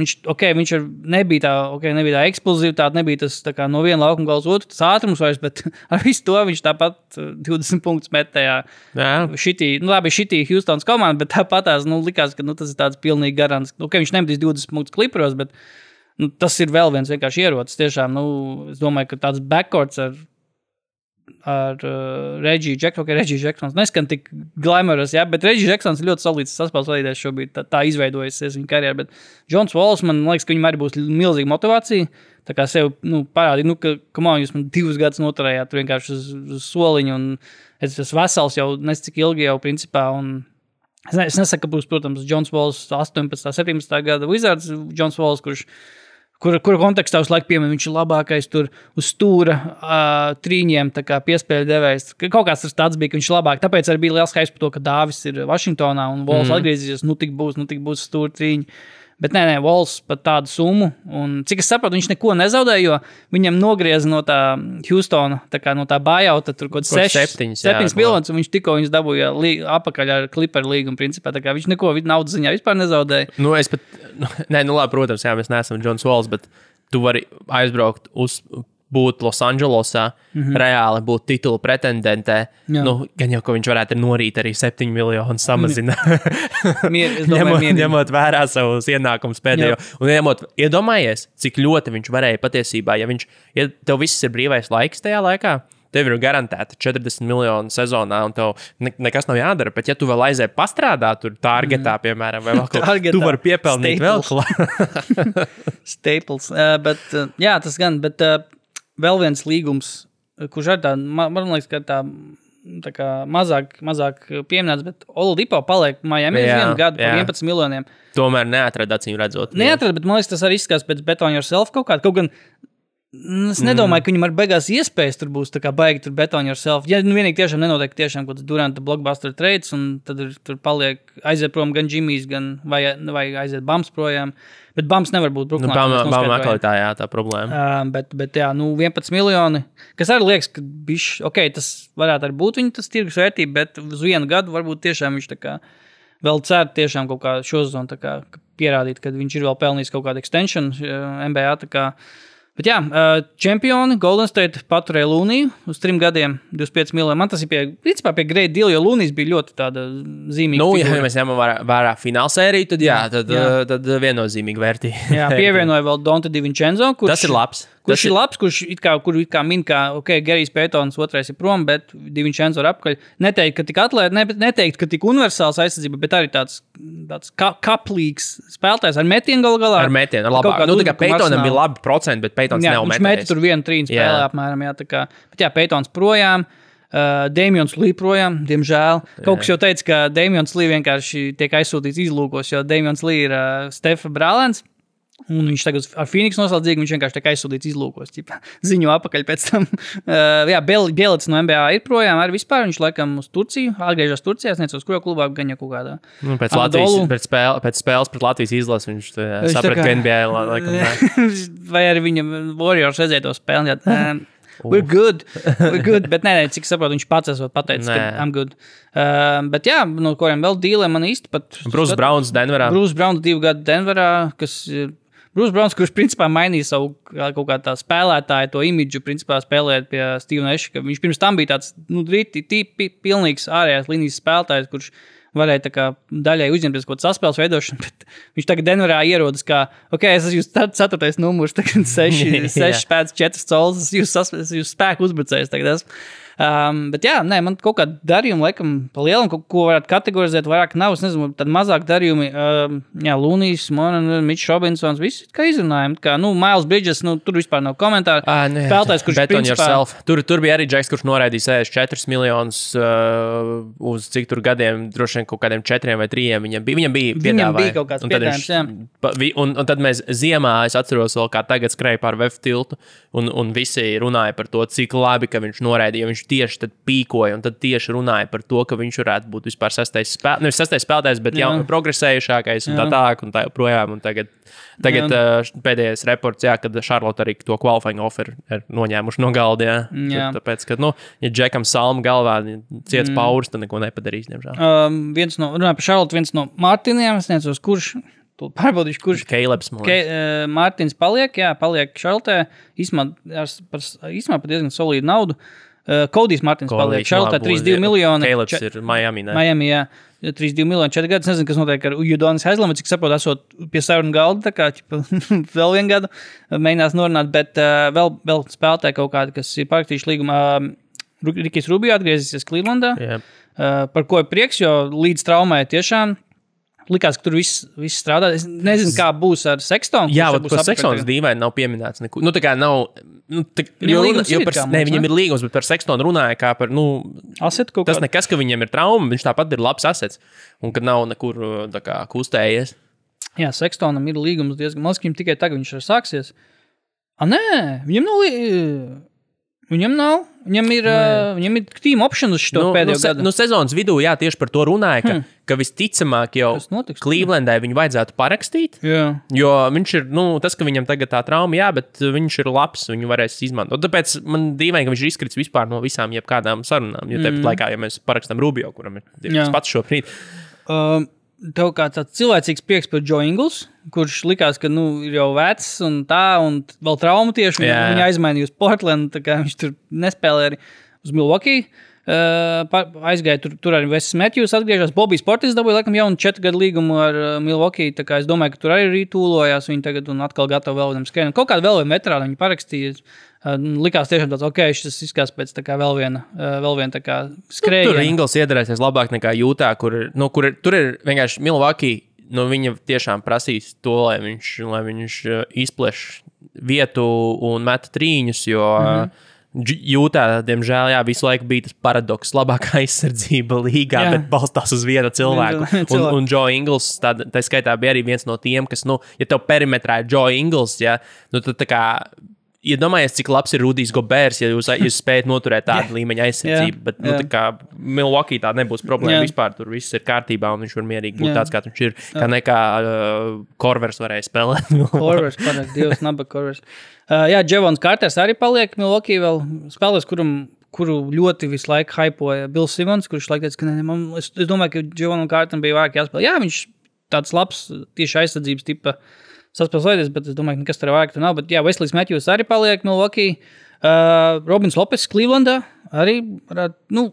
Viņš, okay, viņš ir, nebija tā, okay, nebija tā eksplozivitāte, nebija tas kā, no viena laukuma gala uz otru, ātrums vairs, bet ar visu to viņš tāpat uh, 20 punktus metējā. Jā, Šitī, nu, labi, šī ir Houstonas komanda, bet tāpat tās nu, likās, ka nu, tas ir tāds pilnīgi garants. Okay, viņš nemetīs 20 punktus klipros, bet nu, tas ir vēl viens vienkārši ierocis. Tiešām, nu, es domāju, ka tāds backcourts ar, ar uh, Reģiju Džeksonu, ka Reģija Džeksons neskan tik glamorous, jā, bet Reģija Džeksons ļoti solīts saspēles vadītājs šobrīd, tā, tā izveidojusies viņa karjerā. Bet Džons Vols, man liekas, ka viņam arī būs milzīga motivācija. Tā kā sev nu, parādīt, nu, ka, on, jūs man divus gadus noturējāt tur vienkārši uz, uz soliņa, un es esmu vesels jau nescik ilgi jau principā. Un, Es, ne, es nesaku, ka būs, protams, Jons Vols 18, 17 gada Wizards, Jons Vols, kurš kur, kur kontekstā uz laiku piemēram, viņš ir labākais tur uz stūra uh, trīņiem, kā piespēļu devējs. Kaut kāds tas tāds bija, ka viņš ir labāk. Tāpēc arī bija liels hype par to, ka Dāvis ir Vašingtonā un Vols mm. atgriezīsies. Nu, tik būs, nu, tik būs stūra trīņi. Bet nē, nē, Vols pat tādu summu. Un, cik es saprotu, viņš neko nezaudēja, jo viņam nogrieza no tā Houstona, tā kā no tā bājauta, tur kaut kāds 7 septiņas, jā, miljonus, un viņš tikko viņus dabūja apakaļ ar kliperu līgumu. Principā, tā kā viņš neko naudas ziņā vispār nezaudēja. Nu, es pat, nu, nē, nu, labi, protams, jā, mēs neesam Džons Vols, bet tu vari aizbraukt uz. Būt Losandželosā, mm -hmm. reāli būt titula pretendentē. Jā. Nu, gan jau, ka viņš varētu norīt arī 7 miljonus samazināt. Ņemot, mierīgi. ņemot vērā savus ienākumus pēdējo. Un ņemot, iedomājies, cik ļoti viņš varēja patiesībā, ja, viņš, ja tev viss ir brīvais laiks tajā laikā. Tev ir garantēta 40 miljonu sezonā, un tev ne, nekas nav jādara. Bet, ja tu vēl aizēji pastrādāt, tur targetā, mm. piemēram, vai vēl kaut ko Targetā. tu vari piepelnīt vēl Staples. klāt. Staples. Uh, bet, uh, jā, tas gan, bet uh, vēl viens līgums, uh, kurš arī tā, man, man liekas, ka tā. Tā kā mazāk, mazāk pieminēts, bet Oladipo paliek Miami uz vienu gadu par jā. 11 miljoniem. Tomēr neatrada acīm redzot. Neatradu, bet man liekas, tas arī izskatās pēc Bet on Yourself kaut kāda. Kaut gan es nedomāju, ka viņam ar beigās iespējas tur būs tā kā baigi tur Bet on Yourself. Ja nu vienīgi tiešām nenotiek tiešām kaut kāds Duranta blockbuster trades, un tad ir, tur paliek aiziet prom gan Jimmy's, gan vai, vai aiziet Bams projām. Bet Bams nevar būt Nu, mēs bām noskaidrojām. atkal tā, jā, tā problēma. Uh, bet, bet, jā, nu, 11 miljoni. Kas arī liekas, ka bišķi, okay, tas varētu arī būt viņa tas tirgus vērtība, bet uz vienu gadu varbūt tiešām viņš tā kā vēl cer tiešām kaut kā šo zonu kā, pierādīt, ka viņš ir vēl pelnījis kaut kādu extension uh, NBA. Bet jā, čempioni Golden State paturēja Luniju uz trim gadiem, 25 miljoni. Man tas ir pie, principā pie Great Deal, jo Lunijas bija ļoti zīmīga. Nu, ja figūra. mēs ņemam vērā, vērā fināla sēriju, tad, jā, tad, Jā. jā. tad viennozīmīgi vērtīgi. Jā, pievienoja vēl Donta Divincenzo, kurš Tas ir labs. Kurš ir labs, kurš it kā, kur it kā min, ka, ok, Gerijs Pētons otrais ir prom, bet Divincenzo ir apkaļ. Neteikt, ka tik atlētīgi, ne, neteikt, ka tik universāls aizsardzība, bet arī tāds, tāds ka, kaplīgs spēlētājs ar metienu galu galā. Ar metienu, ar kaut labāk. kādu Nu, tā kā arsenālu. bija labi procenti, bet Peitons Jā, nav viņš met metējis. tur vienu trīnu spēlē, Jā. apmēram. Jā, tā kā, bet jā, Peitons projām. Uh, Dēmons Līs projām, diemžēl. Kaut kas jau teica, ka Dēmons Līs vienkārši tiek aizsūtīts izlūkos, jo Dēmons Līs ir uh, Stefa Brālēns. Un viņš tagad ar Phoenix noslēdzīgi, viņš vienkārši tiek aizsūtīts izlūkos. Ziņo apakaļ pēc tam. Uh, jā, Bielits no NBA ir projām arī vispār. Viņš laikam uz Turciju, atgriežas Turcijā, es nezinu, uz kuru klubā, gan jau kaut kādā. Nu, pēc, Anadolu. Latvijas, pēc, spēle, pēc spēles pret Latvijas izlases viņš tā saprata, ka NBA la- laikam. Vai arī viņam Warriors redzēja to spēli? Um, We're good. We're good. Bet, nē, nē, cik saprotu, viņš pats esot pateicis, Nē. ka I'm good. Uh, bet, jā, no kuriem vēl dīlē man īsti pat. Bruce Browns Denverā. Bruce Browns divu gadu Denverā, kas ir. Bruce Browns, kurš principā mainīja savu kā- kaut kādu tādu spēlētāju, to imidžu, principā spēlējot pie Stevena Eša. Viņš pirms tam bija tāds, nu, rīti, tīpi, pilnīgs ārējās līnijas spēlētājs, kurš varēja tā kā daļai uzņemties kaut kādu saspēles veidošanu, bet viņš tagad Denverā ierodas kā, ok, es esmu jūsu ceturtais numurs, tagad seši, seši pēc četras colas, es jūsu, sas- es jūsu spēku uzbrucējs tagad esmu. Um, bet jā, nē, man kaut kāda darījuma, laikam, pa lielam, ko, ko varētu kategorizēt, vairāk nav. Es nezinu, tad mazāk darījumi. Um, jā, Lunijas, Monēta, Robinsons, visi kā izrunājumi. Kā, nu, Miles Bridges, nu, tur vispār nav komentāru. Nu jā, Spēlētājs, kurš bet on principā- yourself. Tur, tur bija arī Džeks, kurš noraidīja 64 miljonus uh, uz cik tur gadiem, droši vien kaut kādiem četriem vai trijiem. Viņam bija, viņam bija, Viņam bija kaut kāds Un viņš- piedāvājums, jā. pa- vi- Un, un tad mēs ziemā, es atceros, vēl kā tagad skrēja pār VF tiltu, un, un visi runāja par to, cik labi, ka viņš noraidīja. Viņš tieši pīkoja, un tieši runāja par to, ka viņš varētu būt vispār sastais, spēl... nevis sastais spēlētājs, bet jau progresējušākais un tā Jā. tālāk, un tā joprojām. Un tagad tagad Jā. uh, pēdējais reports, jā, kad Šarlote arī to qualifying offeru ir noņēmuši no galda. Jā. Jā. Tāpēc, ka, nu, ja Džekam Salma galvā ciets mm. pauris, tad neko nepadarīs, diemžēl. Um, viens no, runāju par Šarlotu, viens no Mārtiņiem, es nezinu, kurš. Pārbaudīšu, kurš Keilebs, Ke, uh, Mārtiņš paliek, jā, paliek Šarlotē. Īsumā par diezgan solīdu naudu. Uh, Kodijs Mārtiņš paliek Šarlotē 3,2 miljoni. Keilebs Če- ir Miami. Ne? Miami, jā. 3,2 miljoni, 4 gadus. Nezinu, kas notiek ar Judonis Haizlemu, cik saprotu, esot pie sarunu galda, tā kā ķipa, vēl vienu gadu mēģinās norunāt, bet uh, vēl, vēl spēlētāji kaut kādi, kas ir parakstījuši līgumā. Uh, Rikijs Rubio atgriezīsies Clevelandā, Jā. uh, par ko ir prieks, jo līdz traumai tiešām likās, ka tur viss, viss strādā. Es nezinu, kā būs ar Sextonu. Jā, bet par tagad. dīvaini nav pieminēts. Neko. Nu, tā kā nav, Nu, tā, jo, līgums jo par, ne, mums, viņam ne? ir līgums, bet par Sekstonu runāja kā par. Nu, Aset kaut tas kā. nekas, ka viņam ir trauma, viņš tāpat ir labs asets. Un kad nav nekur uh, kā, kustējies. Jā, Sekstonam ir līgums diezgan mazs, viņam tikai tagad viņš ir sāksies. Ah, nē, viņam nav. Lī... Viņam nav. Viņam ir, uh, viņam ir team option uz šo Nu, pēdējo nu, se, gadu. nu, sezonas vidū, jā, tieši par to runāja, ka, hmm. ka visticamāk jau? Clevelandai viņu vajadzētu parakstīt. Jā. Jo viņš ir, nu, tas, ka viņam tagad tā trauma, jā, bet viņš ir labs, viņu varēs izmantot. Tāpēc man dīvaini, ka viņš ir izkritis vispār no visām jebkādām sarunām. Jo tāpat mm. laikā, ja mēs parakstām Rubio, kuram ir tas pats šobrīd, Um, tev kā tāds cilvēcīgs prieks par Joe Ingles, kurš likās, ka nu, ir jau vecs un tā, un vēl trauma tieši. Viņa aizmainīja uz Portlandu, tā kā viņš tur nespēlēja arī uz Milwaukee. Uh, aizgāja tur, tur arī Vesis Matthews, atgriežas. Bobijs Portis dabūja laikam jaunu četru gadu līgumu ar uh, Milwaukee. tā kā Es domāju, ka tur arī rītūlojās. Viņi tagad un atkal gatavo vēl vienam skrienam. Kaut kādu vēl vienu veterānu viņi parakstīja. Uh, likās tiešām tāds, ok, šis izskatās pēc tā kā vēl viena, uh, vēl viena tā kā tur skrējiena. Ingls iedarēsies labāk nekā Jūtā, kur, ir- nu, kur ir, tur ir vienkārši Milwaukee. Nu, viņa tiešām prasīs to, lai viņš, lai viņš izpleš vietu un met trīņus. Jo mm. -hmm. Jūtā, diemžēl, jā, visu laiku bija tas paradoks. Labākā aizsardzība līgā, Jā. bet balstās uz vienu cilvēku. Un, un Joe Ingls, tā, tā skaitā, bija arī viens no tiem, kas, nu, ja tev perimetrā ir Joe Ingls, ja, nu, tad tā kā. Iedomājieties, cik labs ir Rudijs Gobērs, ja jūs, jūs spējat noturēt tādu līmeņa aizsardzību. Jā, Bet, nu, jā. tā kā Milwaukee tā nebūs problēma. Jā. Vispār tur viss ir kārtībā, un viņš var mierīgi būt Jā. tāds, kāds viņš ir. Kā nekā uh, Korvers varēja spēlēt. Korvers, panāk, Dievs, naba Korvers. Uh, jā, Dževons Kārters arī paliek Milwaukee vēl spēlēs, kuram, kuru ļoti visu laiku hypoja Bills Simons, kurš laikam teica, ka ne, man, es, es domāju, ka Dževanam Kārtam bija vairāk jāspēlē. Jā, viņš tāds labs tieši aizsardzības tipa saspēlēties, bet es domāju, ka nekas tur tur nav. Bet jā, Veslijs Matjūs arī paliek Milwaukee. Uh, Robins Lopes Clevelandā arī, varētu, nu,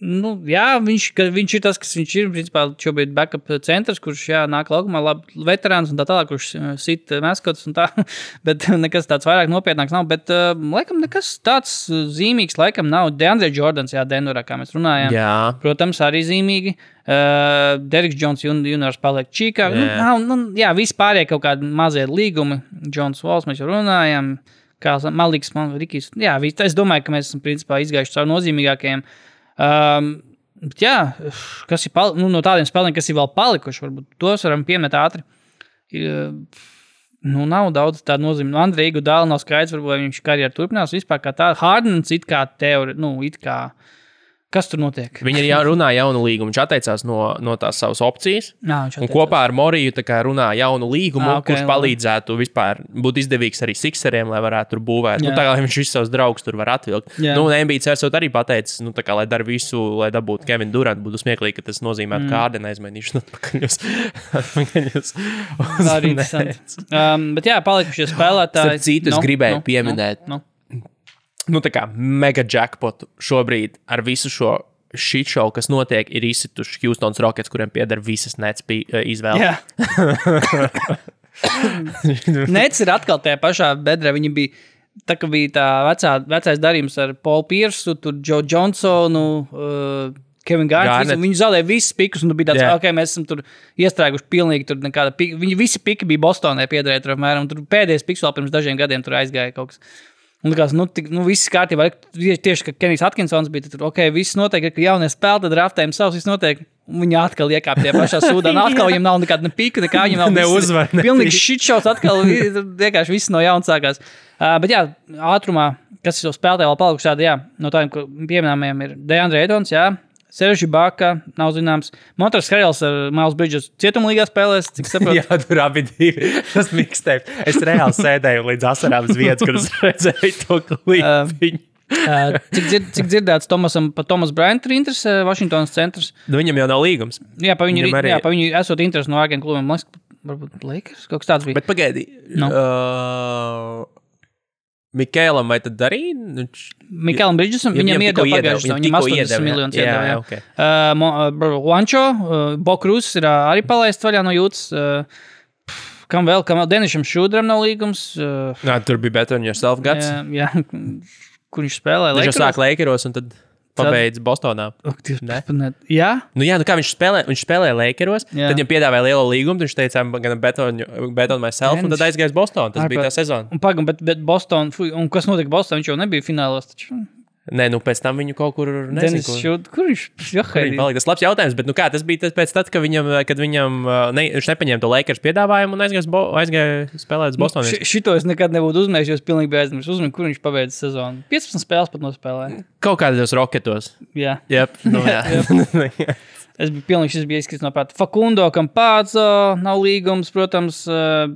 Nu, jā, viņš, viņš ir tas, kas viņš ir. Principā šobrīd ir backup centrs, kurš jā, nāk laukumā, labi veterāns un tā tālāk, kurš uh, sit meskots un tā. Bet nekas tāds vairāk nopietnāks nav. Bet, uh, laikam, nekas tāds uh, zīmīgs, laikam, nav. Deandre Jordans, jā, Denverā, kā mēs runājām. Jā, Protams, arī zīmīgi. Uh, Deriks Jones jun, juniors paliek čīkā. Nu, Jā. nav, nu, jā, vispār ir kaut kādi mazie līgumi. Džons Vols, mēs jau runājām. Kā Maliks, man Rikijs. Jā, es domāju, ka mēs esam principā izgājuši cauri nozīmīgākajiem. Um, bet jā, kas ir pali, nu, no tādiem spēlēm, kas ir vēl palikuši, varbūt tos varam pieminēt ātri. Nu, nav daudz tādu nozīmi. Nu, Andrija Gudāla nav skaidrs, varbūt viņš karjeru turpinās. Vispār kā tāda Hardens it kā teorija, nu, it kā. Kas tur notiek? viņi ir jau runā jaunu līgumu. Viņš atteicās no, no tās savas opcijas. Viņš Un kopā ar Moriju runā jaunu līgumu, ok, okay, kurš palīdzētu vispār būt izdevīgs arī Sixeriem, lai varētu tur būvēt. Nu, Jā. tā kā viņš visus savus draugus tur var atvilkt. Jā. Nu, NBA esot arī pateicis, nu, kā, lai dara visu, lai dabūtu Kevinu Durantu. Būtu smieklīgi, ka tas nozīmē, Mm. ka aizmainīšana atpakaļ uz. atpakaļ uz, uz Tā arī interesanti. Um, bet jā, palikušie spēlētāji. Starp citu, es gribēju pieminēt. Nu, nu, tā kā mega jackpotu šobrīd ar visu šo šīšovu, kas notiek, ir izsituši Houstonas Rockets, kuriem pieder visas nets eh, izvēle. Nets ir atkal tajā pašā bedrē. Viņa bija. Tā kā bija tā vecā, vecais darījums ar Paulu Piersu, tur Joe Johnsonu, uh, Kevinu Gārnu. Garnett. Viņi zaudēja visus pikus, un bija tāds, yeah. ok, mēs esam tur iestrēguši pilnīgi tur nekāda pika. Viņi visi piki bija Bostonē piederēja tur apmēram. Tur pēdējais piks vēl pirms dažiem gadiem tur aizgāja kaut kas. Un likās, nu, tik, nu viss kārtībā. Tieši, kā Kenijs Atkinsons bija, tur, ok, viss notiek, ka jaunie spēlētāji draftējumi savus, viss notiek. Un Viņi atkal iekāpa tajā pašā sūdā. un Atkal viņam nav nekāda ne pika, nekā viņam nav Ne viss- uzvara, ne Pilnīgi pika. šitšaus atkal vi- vienkārši viss no jauna sākās. Uh, bet jā, ātrumā, kas ir jau spēlētāji vēl palikuši tādi, jā, no tādiem, pieminējumiem ir Deandre Edons, jā. Seržī Baka, nav zināms. Montres Harrels ar Mails Bridges cietumlīgā spēlēs, cik saprotu. Jā, tur abi divi. Tas mixtape. Es reāli sēdēju līdz asarām uz vietas, kad es redzēju to klipu. Uh, cik, dzird, cik dzirdēts, Tomasam, pa Tomas Bryantu ir interese Vašingtonas centrs. Nu, viņam jau nav līgums. Jā, pa viņu, arī... jā, pa viņu esot interesi no ārgiem klubiem. Varbūt Lakers kaut kas tāds bija. Bet pagaidi. Nu. Uh, Mikēlam vai tad arī? Viņš... Mikēlam Bridžesam, viņam iedeva pagājušajā sezonā, viņam 80 miljonus iedeva. jā, okay. Uh, Mo- uh, Juancho, uh, Bokrūs ir uh, arī palaists vaļā no jūtas. Uh, kam vēl, kam vēl Denišam Šūdram nav līgums? Uh, Nā, tur bija Better on Yourself gads. jā, jā, kur viņš spēlē? Viņš jau sāk Lakeros un tad. Pabeidz Bostonā. Ak, Dievs, Ne? ne- Jā, Nu, jā, nu kā viņš spēlē, viņš spēlēja Lakeros, Jā. tad viņam piedāvāja lielo līgumu. Viņš teica, gan bet on, bet on myself, un Viņš- tad aizgāja uz Bostonu. Tas bija Ārprāt. tā sezona. un pagaidi, bet, bet Boston, fui, un kas notika Bostonā? Viņš jau nebija finālos. Taču. Nē, nu pēc tam viņu kaut kur nezinu. Denis Kur, viņš palika. Tas labs jautājums, bet nu kā, tas bija tas pēc tam, kad viņam, kad viņam ne, viņš nepaņēma to Lakers piedāvājumu un aizgāja, Bo- aizgāja spēlēt uz Bostonu. Ši- Šito es nekad nebūtu uzmējis, jo es pilnīgi biju aizmirsis. Uzmanīgi, kur viņš pabeidza sezonu. 15 spēles pat nospēlēja. Kaut kādos roketos. Jā. Yep, nu, jā. Es biju pilnīgi šis bija izkrits no prāta. Fakundo, kam pāco, nav līgums, protams. Uh,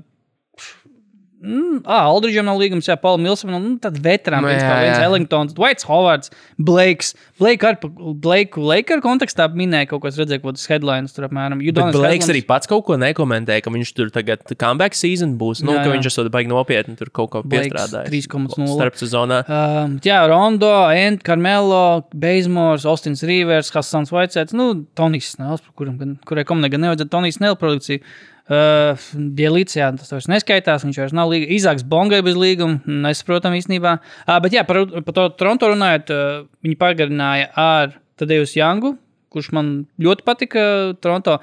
Mm, ah, Aldridžam nav līgums, jā, Paula Milsona. Nu, tad veterāns, Nu, principā, jā, viens. Ellingtons, Dvaits Hovards, Blakes. Blake ar Blakeu Laker kontekstā minēja kaut ko, es redzēju, kaut kādas headlines tur apmēram. Blakes Haslams- arī pats kaut ko nekomentēja, ka viņš tur tagad comeback season būs. Nu, Jā, ka jā. viņš esot baigi nopietni tur kaut ko piestrādājis. 3,0. Starp sezonā. Um, jā, Rondo, Ent, Carmelo, Beizmors, Austins Rīvers, Hassans Vaicēts, nu, Tonijs Snells, kuram, kurai komandai gan nevajadzētu Tonijs Snell produkciju. Uh, Bielīts, jā, tas vairs neskaitās, viņš vairs nav līga. Izāks Bongai bez līguma, nesaprotam īstenībā. Uh, bet jā, par, par to Toronto runājot, uh, viņi pagarināja ar Tadejus Jangu, kurš man ļoti patika Toronto.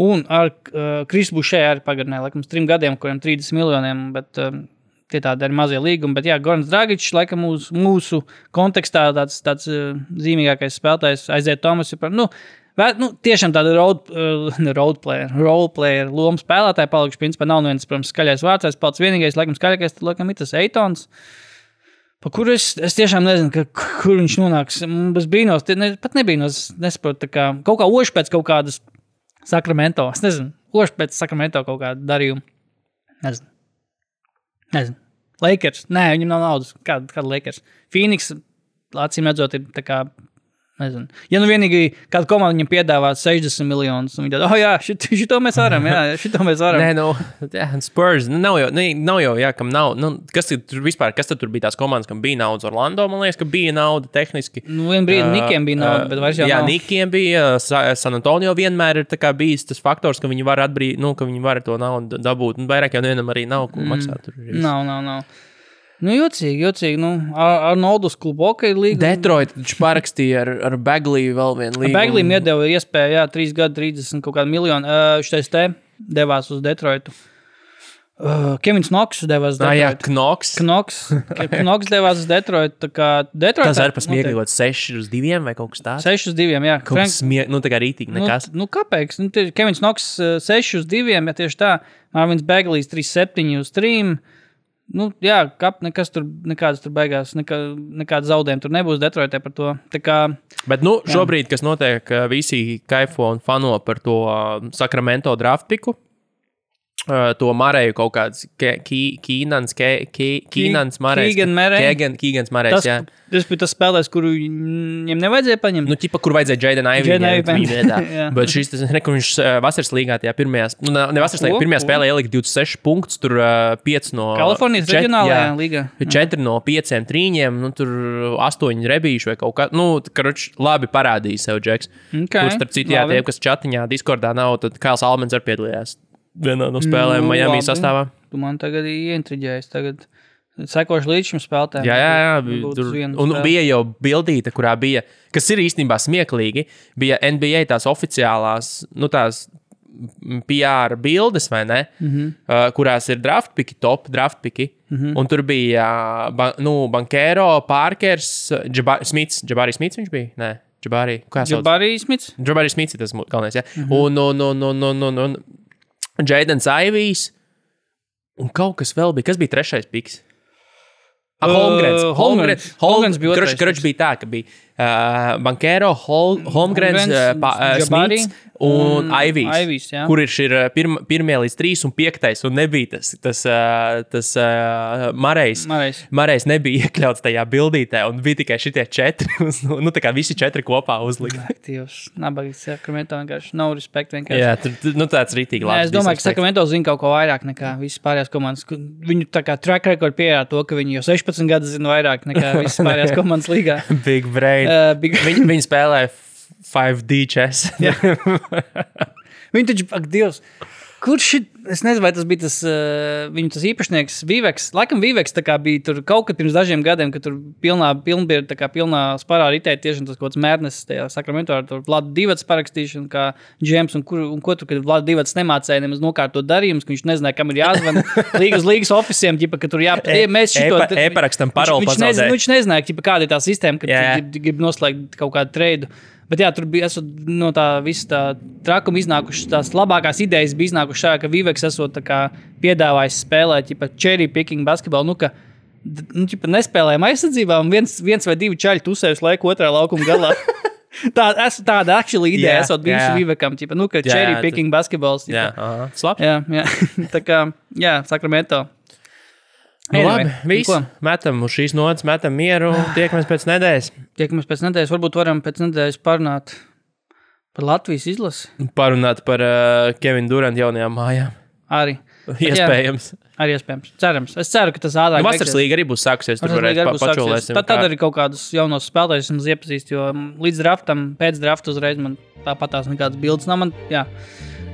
Un ar uh, Krisu Bušē arī pagarināja, laikam, trim gadiem, kuriem 30 miljoniem. Bet, uh, Tie tādi ir mazie līgumi, bet, jā, Gorans Dragičs, laikam, mūsu, mūsu kontekstā tāds, tāds uh, zīmīgākais spēlētājs aiziet Tomas. Nu, vē, nu, tiešām tāda road, uh, road player, role player, loma spēlētāja palikuši. Principā nav viens, protams, skaļais vārds. Es pats vienīgais, laikam, skaļākais, tad, laikam, ir tas Eitons. Pa kuru es, es tiešām nezinu, ka, kur viņš nonāks. Es brīnos, ne, pat nebīnos, nesaprotu, kā kaut kā oši pēc kaut kādas sakramento. Es nezinu, oši pēc sakramento kaut kāda darījuma. Nezinu. Nezinu. Lakers. Nē, viņam nav naudas. Kāda, kāda Lakers? Phoenix, acīm redzot, ir tā kā. Nezinu. Ja nu vienīgi kāda komanda viņam piedāvā 60 miljonus, un viņi tādu, oh, jā, šit, šito mēs varam, jā, šito mēs varam. Nē, nu, jā, Spurs. Nu, nav jau, nu, nav jau, jā, kam nav. Nu, kas tur vispār, kas tur bija tās komandas, kam bija naudas? Orlando, man liekas, ka bija nauda tehniski. Nu, vien brīdi Nikiem bija nauda, bet vairs jau jā, nav. Nikiem bija. Sa- San Antonio vienmēr ir bijis tas faktors, ka viņi var atbrīvot, nu, ka viņi var to naudu dabūt. Un vairāk jau nevienam arī nav ko maksāt. Tur. Nav, nav, nav. Nu, jocīgi, jocīgi. Nu, ar, ar Nodus klubu ok, ir līga. Detroit viņš parakstīja ar, ar Bagliju vēl vienu līgumu. Beglim iedeva iespēju, jā, 3 gadi, 30 kaut kādu miljonu. Uh, Šis te devās uz Detroitu. Uh, Kevins Knoks devās uz Ah, jā, Detroitu. Knoks. Knoks, Knoks devās uz Detroitu. Detroitā Tas arī pasmieklīgi, 6 uz 2 vai kaut kas tāds. 6 uz 2, jā. Kaut kas smieklīgi, nu tā kā rītīgi nekas. Nu, nu, kāpēc? Nu, Kevins Knoks uh, 6 uz 2, ja tieši tā. Marvins Beglijs 3, 7 uz 3. Nu, jā, kap, nekas tur, nekādas tur beigās, nekā, nekādas zaudējumi tur nebūs Detroitē par to. Tā kā, Bet nu, šobrīd, kas notiek, visi kaifo un fano par to Sakramento draft piku. Uh, to Marēju kaut kāds Kīnans, Kīnans, Marējs. Kīgans Marējs, jā. tas bija tas spēlētājs, kuru viņam nevajadzēja paņemt. Nu, ķipa, kur vajadzēja Jaden vietā. Bet šis, tas, ne, kur viņš vasaras līgā tajā pirmajā, nu, ne vasaras līgā, pirmajā spēlē ielika 26 punktus, tur uh, 5 no Kalifornijas reģionālajā jā. līgā. 4 no 5 trīņiem, nu, tur 8 rebīši vai kaut kā. Nu, karoč, labi parādīja sev Džeks. Kur starp citu, jā, tie, kas čatiņā, Discordā nav, tad Kāls Almens arī piedalījās vienā no spēlēm Nu, Miami labi. sastāvā. Tu man tagad ieintriģēji. Tagad sekošu līdz šim spēlētājam. Jā, jā, jā. Varbūt Tur, un bija jau bildīte, kurā bija, kas ir īstenībā smieklīgi, bija NBA tās oficiālās, nu tās PR bildes, vai ne? Mm. -hmm. uh, kurās ir draftpiki, top draftpiki. Mm -hmm. Un tur bija uh, ba, nu, Bankero, Parkers, Jaba Smits, Jabari Smits viņš bija? Nē, Jabari. Kā sauc? Jabari Smits. Jabari Smits ir tas galvenais. Ja? Mm. -hmm. Un, un, un, un, un, un, un Jadens Aivijs. Un kaut kas vēl bija. Kas bija trešais piks? Ah, Uh, Holmgrens. Holmgrens. Holmgrens. Holmgrens bija otrais piks. bija tā, ka bija uh, Bankero, Hol, Holmgrens, Holmgrens, uh, pa, uh, Smits un un Aivijs. Aivijs, jā. Kur ir šie pirm, pirmie līdz trīs un piektais. Un nebija tas, tas, uh, tas uh, Marejs. Marejs. Marejs nebija iekļauts tajā bildītē, un bija tikai šitie četri. nu, tā kā visi četri kopā uzlikti. Aktīvs. Nabagīgs Sakramento vienkārši nav respekta. vienkārši. Jā, tur tur, nu, tāds rītīgi Nē, labs. es domāju, ka. Sakramento zina kaut ko vairāk nekā visas pārējās komandas. Viņu tā kā track record pierāda to, ka viņi jau 16 gadus zina vairāk nekā visas pārējās komandas līgā. Big brain. Uh, big... Viņi, viņi spēlē 5D chess. Viņi taču, ak, Dievs, kurš ir? Es nezinu, vai tas bija tas uh, viņu tas īpašnieks, Vīveks. Laikam Vīveks bija tur kaut kad pirms dažiem gadiem, kad tur pilnā, pilnbie, tā kā pilnā sparā ritēja tieši tas kaut kāds mērnes tajā sakramentā ar Vladu Divats parakstīšanu, kā Džēms, un, kur, un ko tur, kad Vladu Divats nemācēja nemaz nokārtot darījumus, ka viņš nezināja, kam ir jāzvan līgas līgas oficiem, ģipa, ka tur jāpat. E- Mēs šito. e-pa- e-parakstam paroli viņš, viņš, nu, viņš nezināja, ģipa, kāda ir tā sistēma, kad grib noslēgt kaut kādu treidu. Bet jā, tur bija no tā visa tā trakuma iznākušas tās labākās idejas. Bija iznākušas šādi, ka Viveks esot piedāvājis spēlēt, ja cherry picking basketbolu. Nu, ka, nu, ķipa, nespēlējām aizsardzībā, un viens, viens vai divi čaļi tusējuši laiku otrā laukuma galā. Tā, es, tāda actually ideja Jā, esot bijusi jā. Vivekam, ķipa, nu, ka Jā, cherry picking basketbols. Jā, ķipa. aha, slapjš. jā, jā. tā kā, jā, Sakramento. Nu, Anyway, labi, viss. ko? Metam uz šīs nodaļas, metam mieru. Tiekamies pēc nedēļas. Tiekamies pēc nedēļas, varbūt varam pēc nedēļas parunāt par Latvijas izlasi Parunāt par uh, Kevinu Durantu jaunajām mājām. arī. jā. Iespējams. Arī iespējams. Cerams. Es ceru, ka tas ātrāk Nu, Vasaras līga arī būs sākusies. Tur varēs pa, pačulēsim. Tad, tad arī kaut kādus jaunus spēlētājus mums iepazīst, jo līdz draftam, pēc drafta uzreiz man tāpat tās nekādas bildes nav. Man, jā.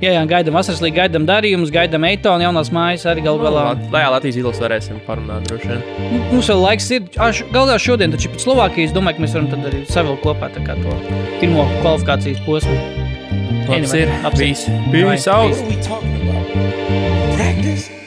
Jā, jā, gaidām vasaras līniju, gaidām darījumus, gaidām Eitonu jaunās mājas arī galu galā. Lai Latvijas izlases varēsim parunāt droši vien. Nu, Mums vēl laiks ir. Aš, galā šodien, taču pēc Slovākijas, domāju, ka mēs varam tad arī savilkt kopā to pirmo kvalifikācijas posmu. Labs Anyway, ir. labs ir. Peace.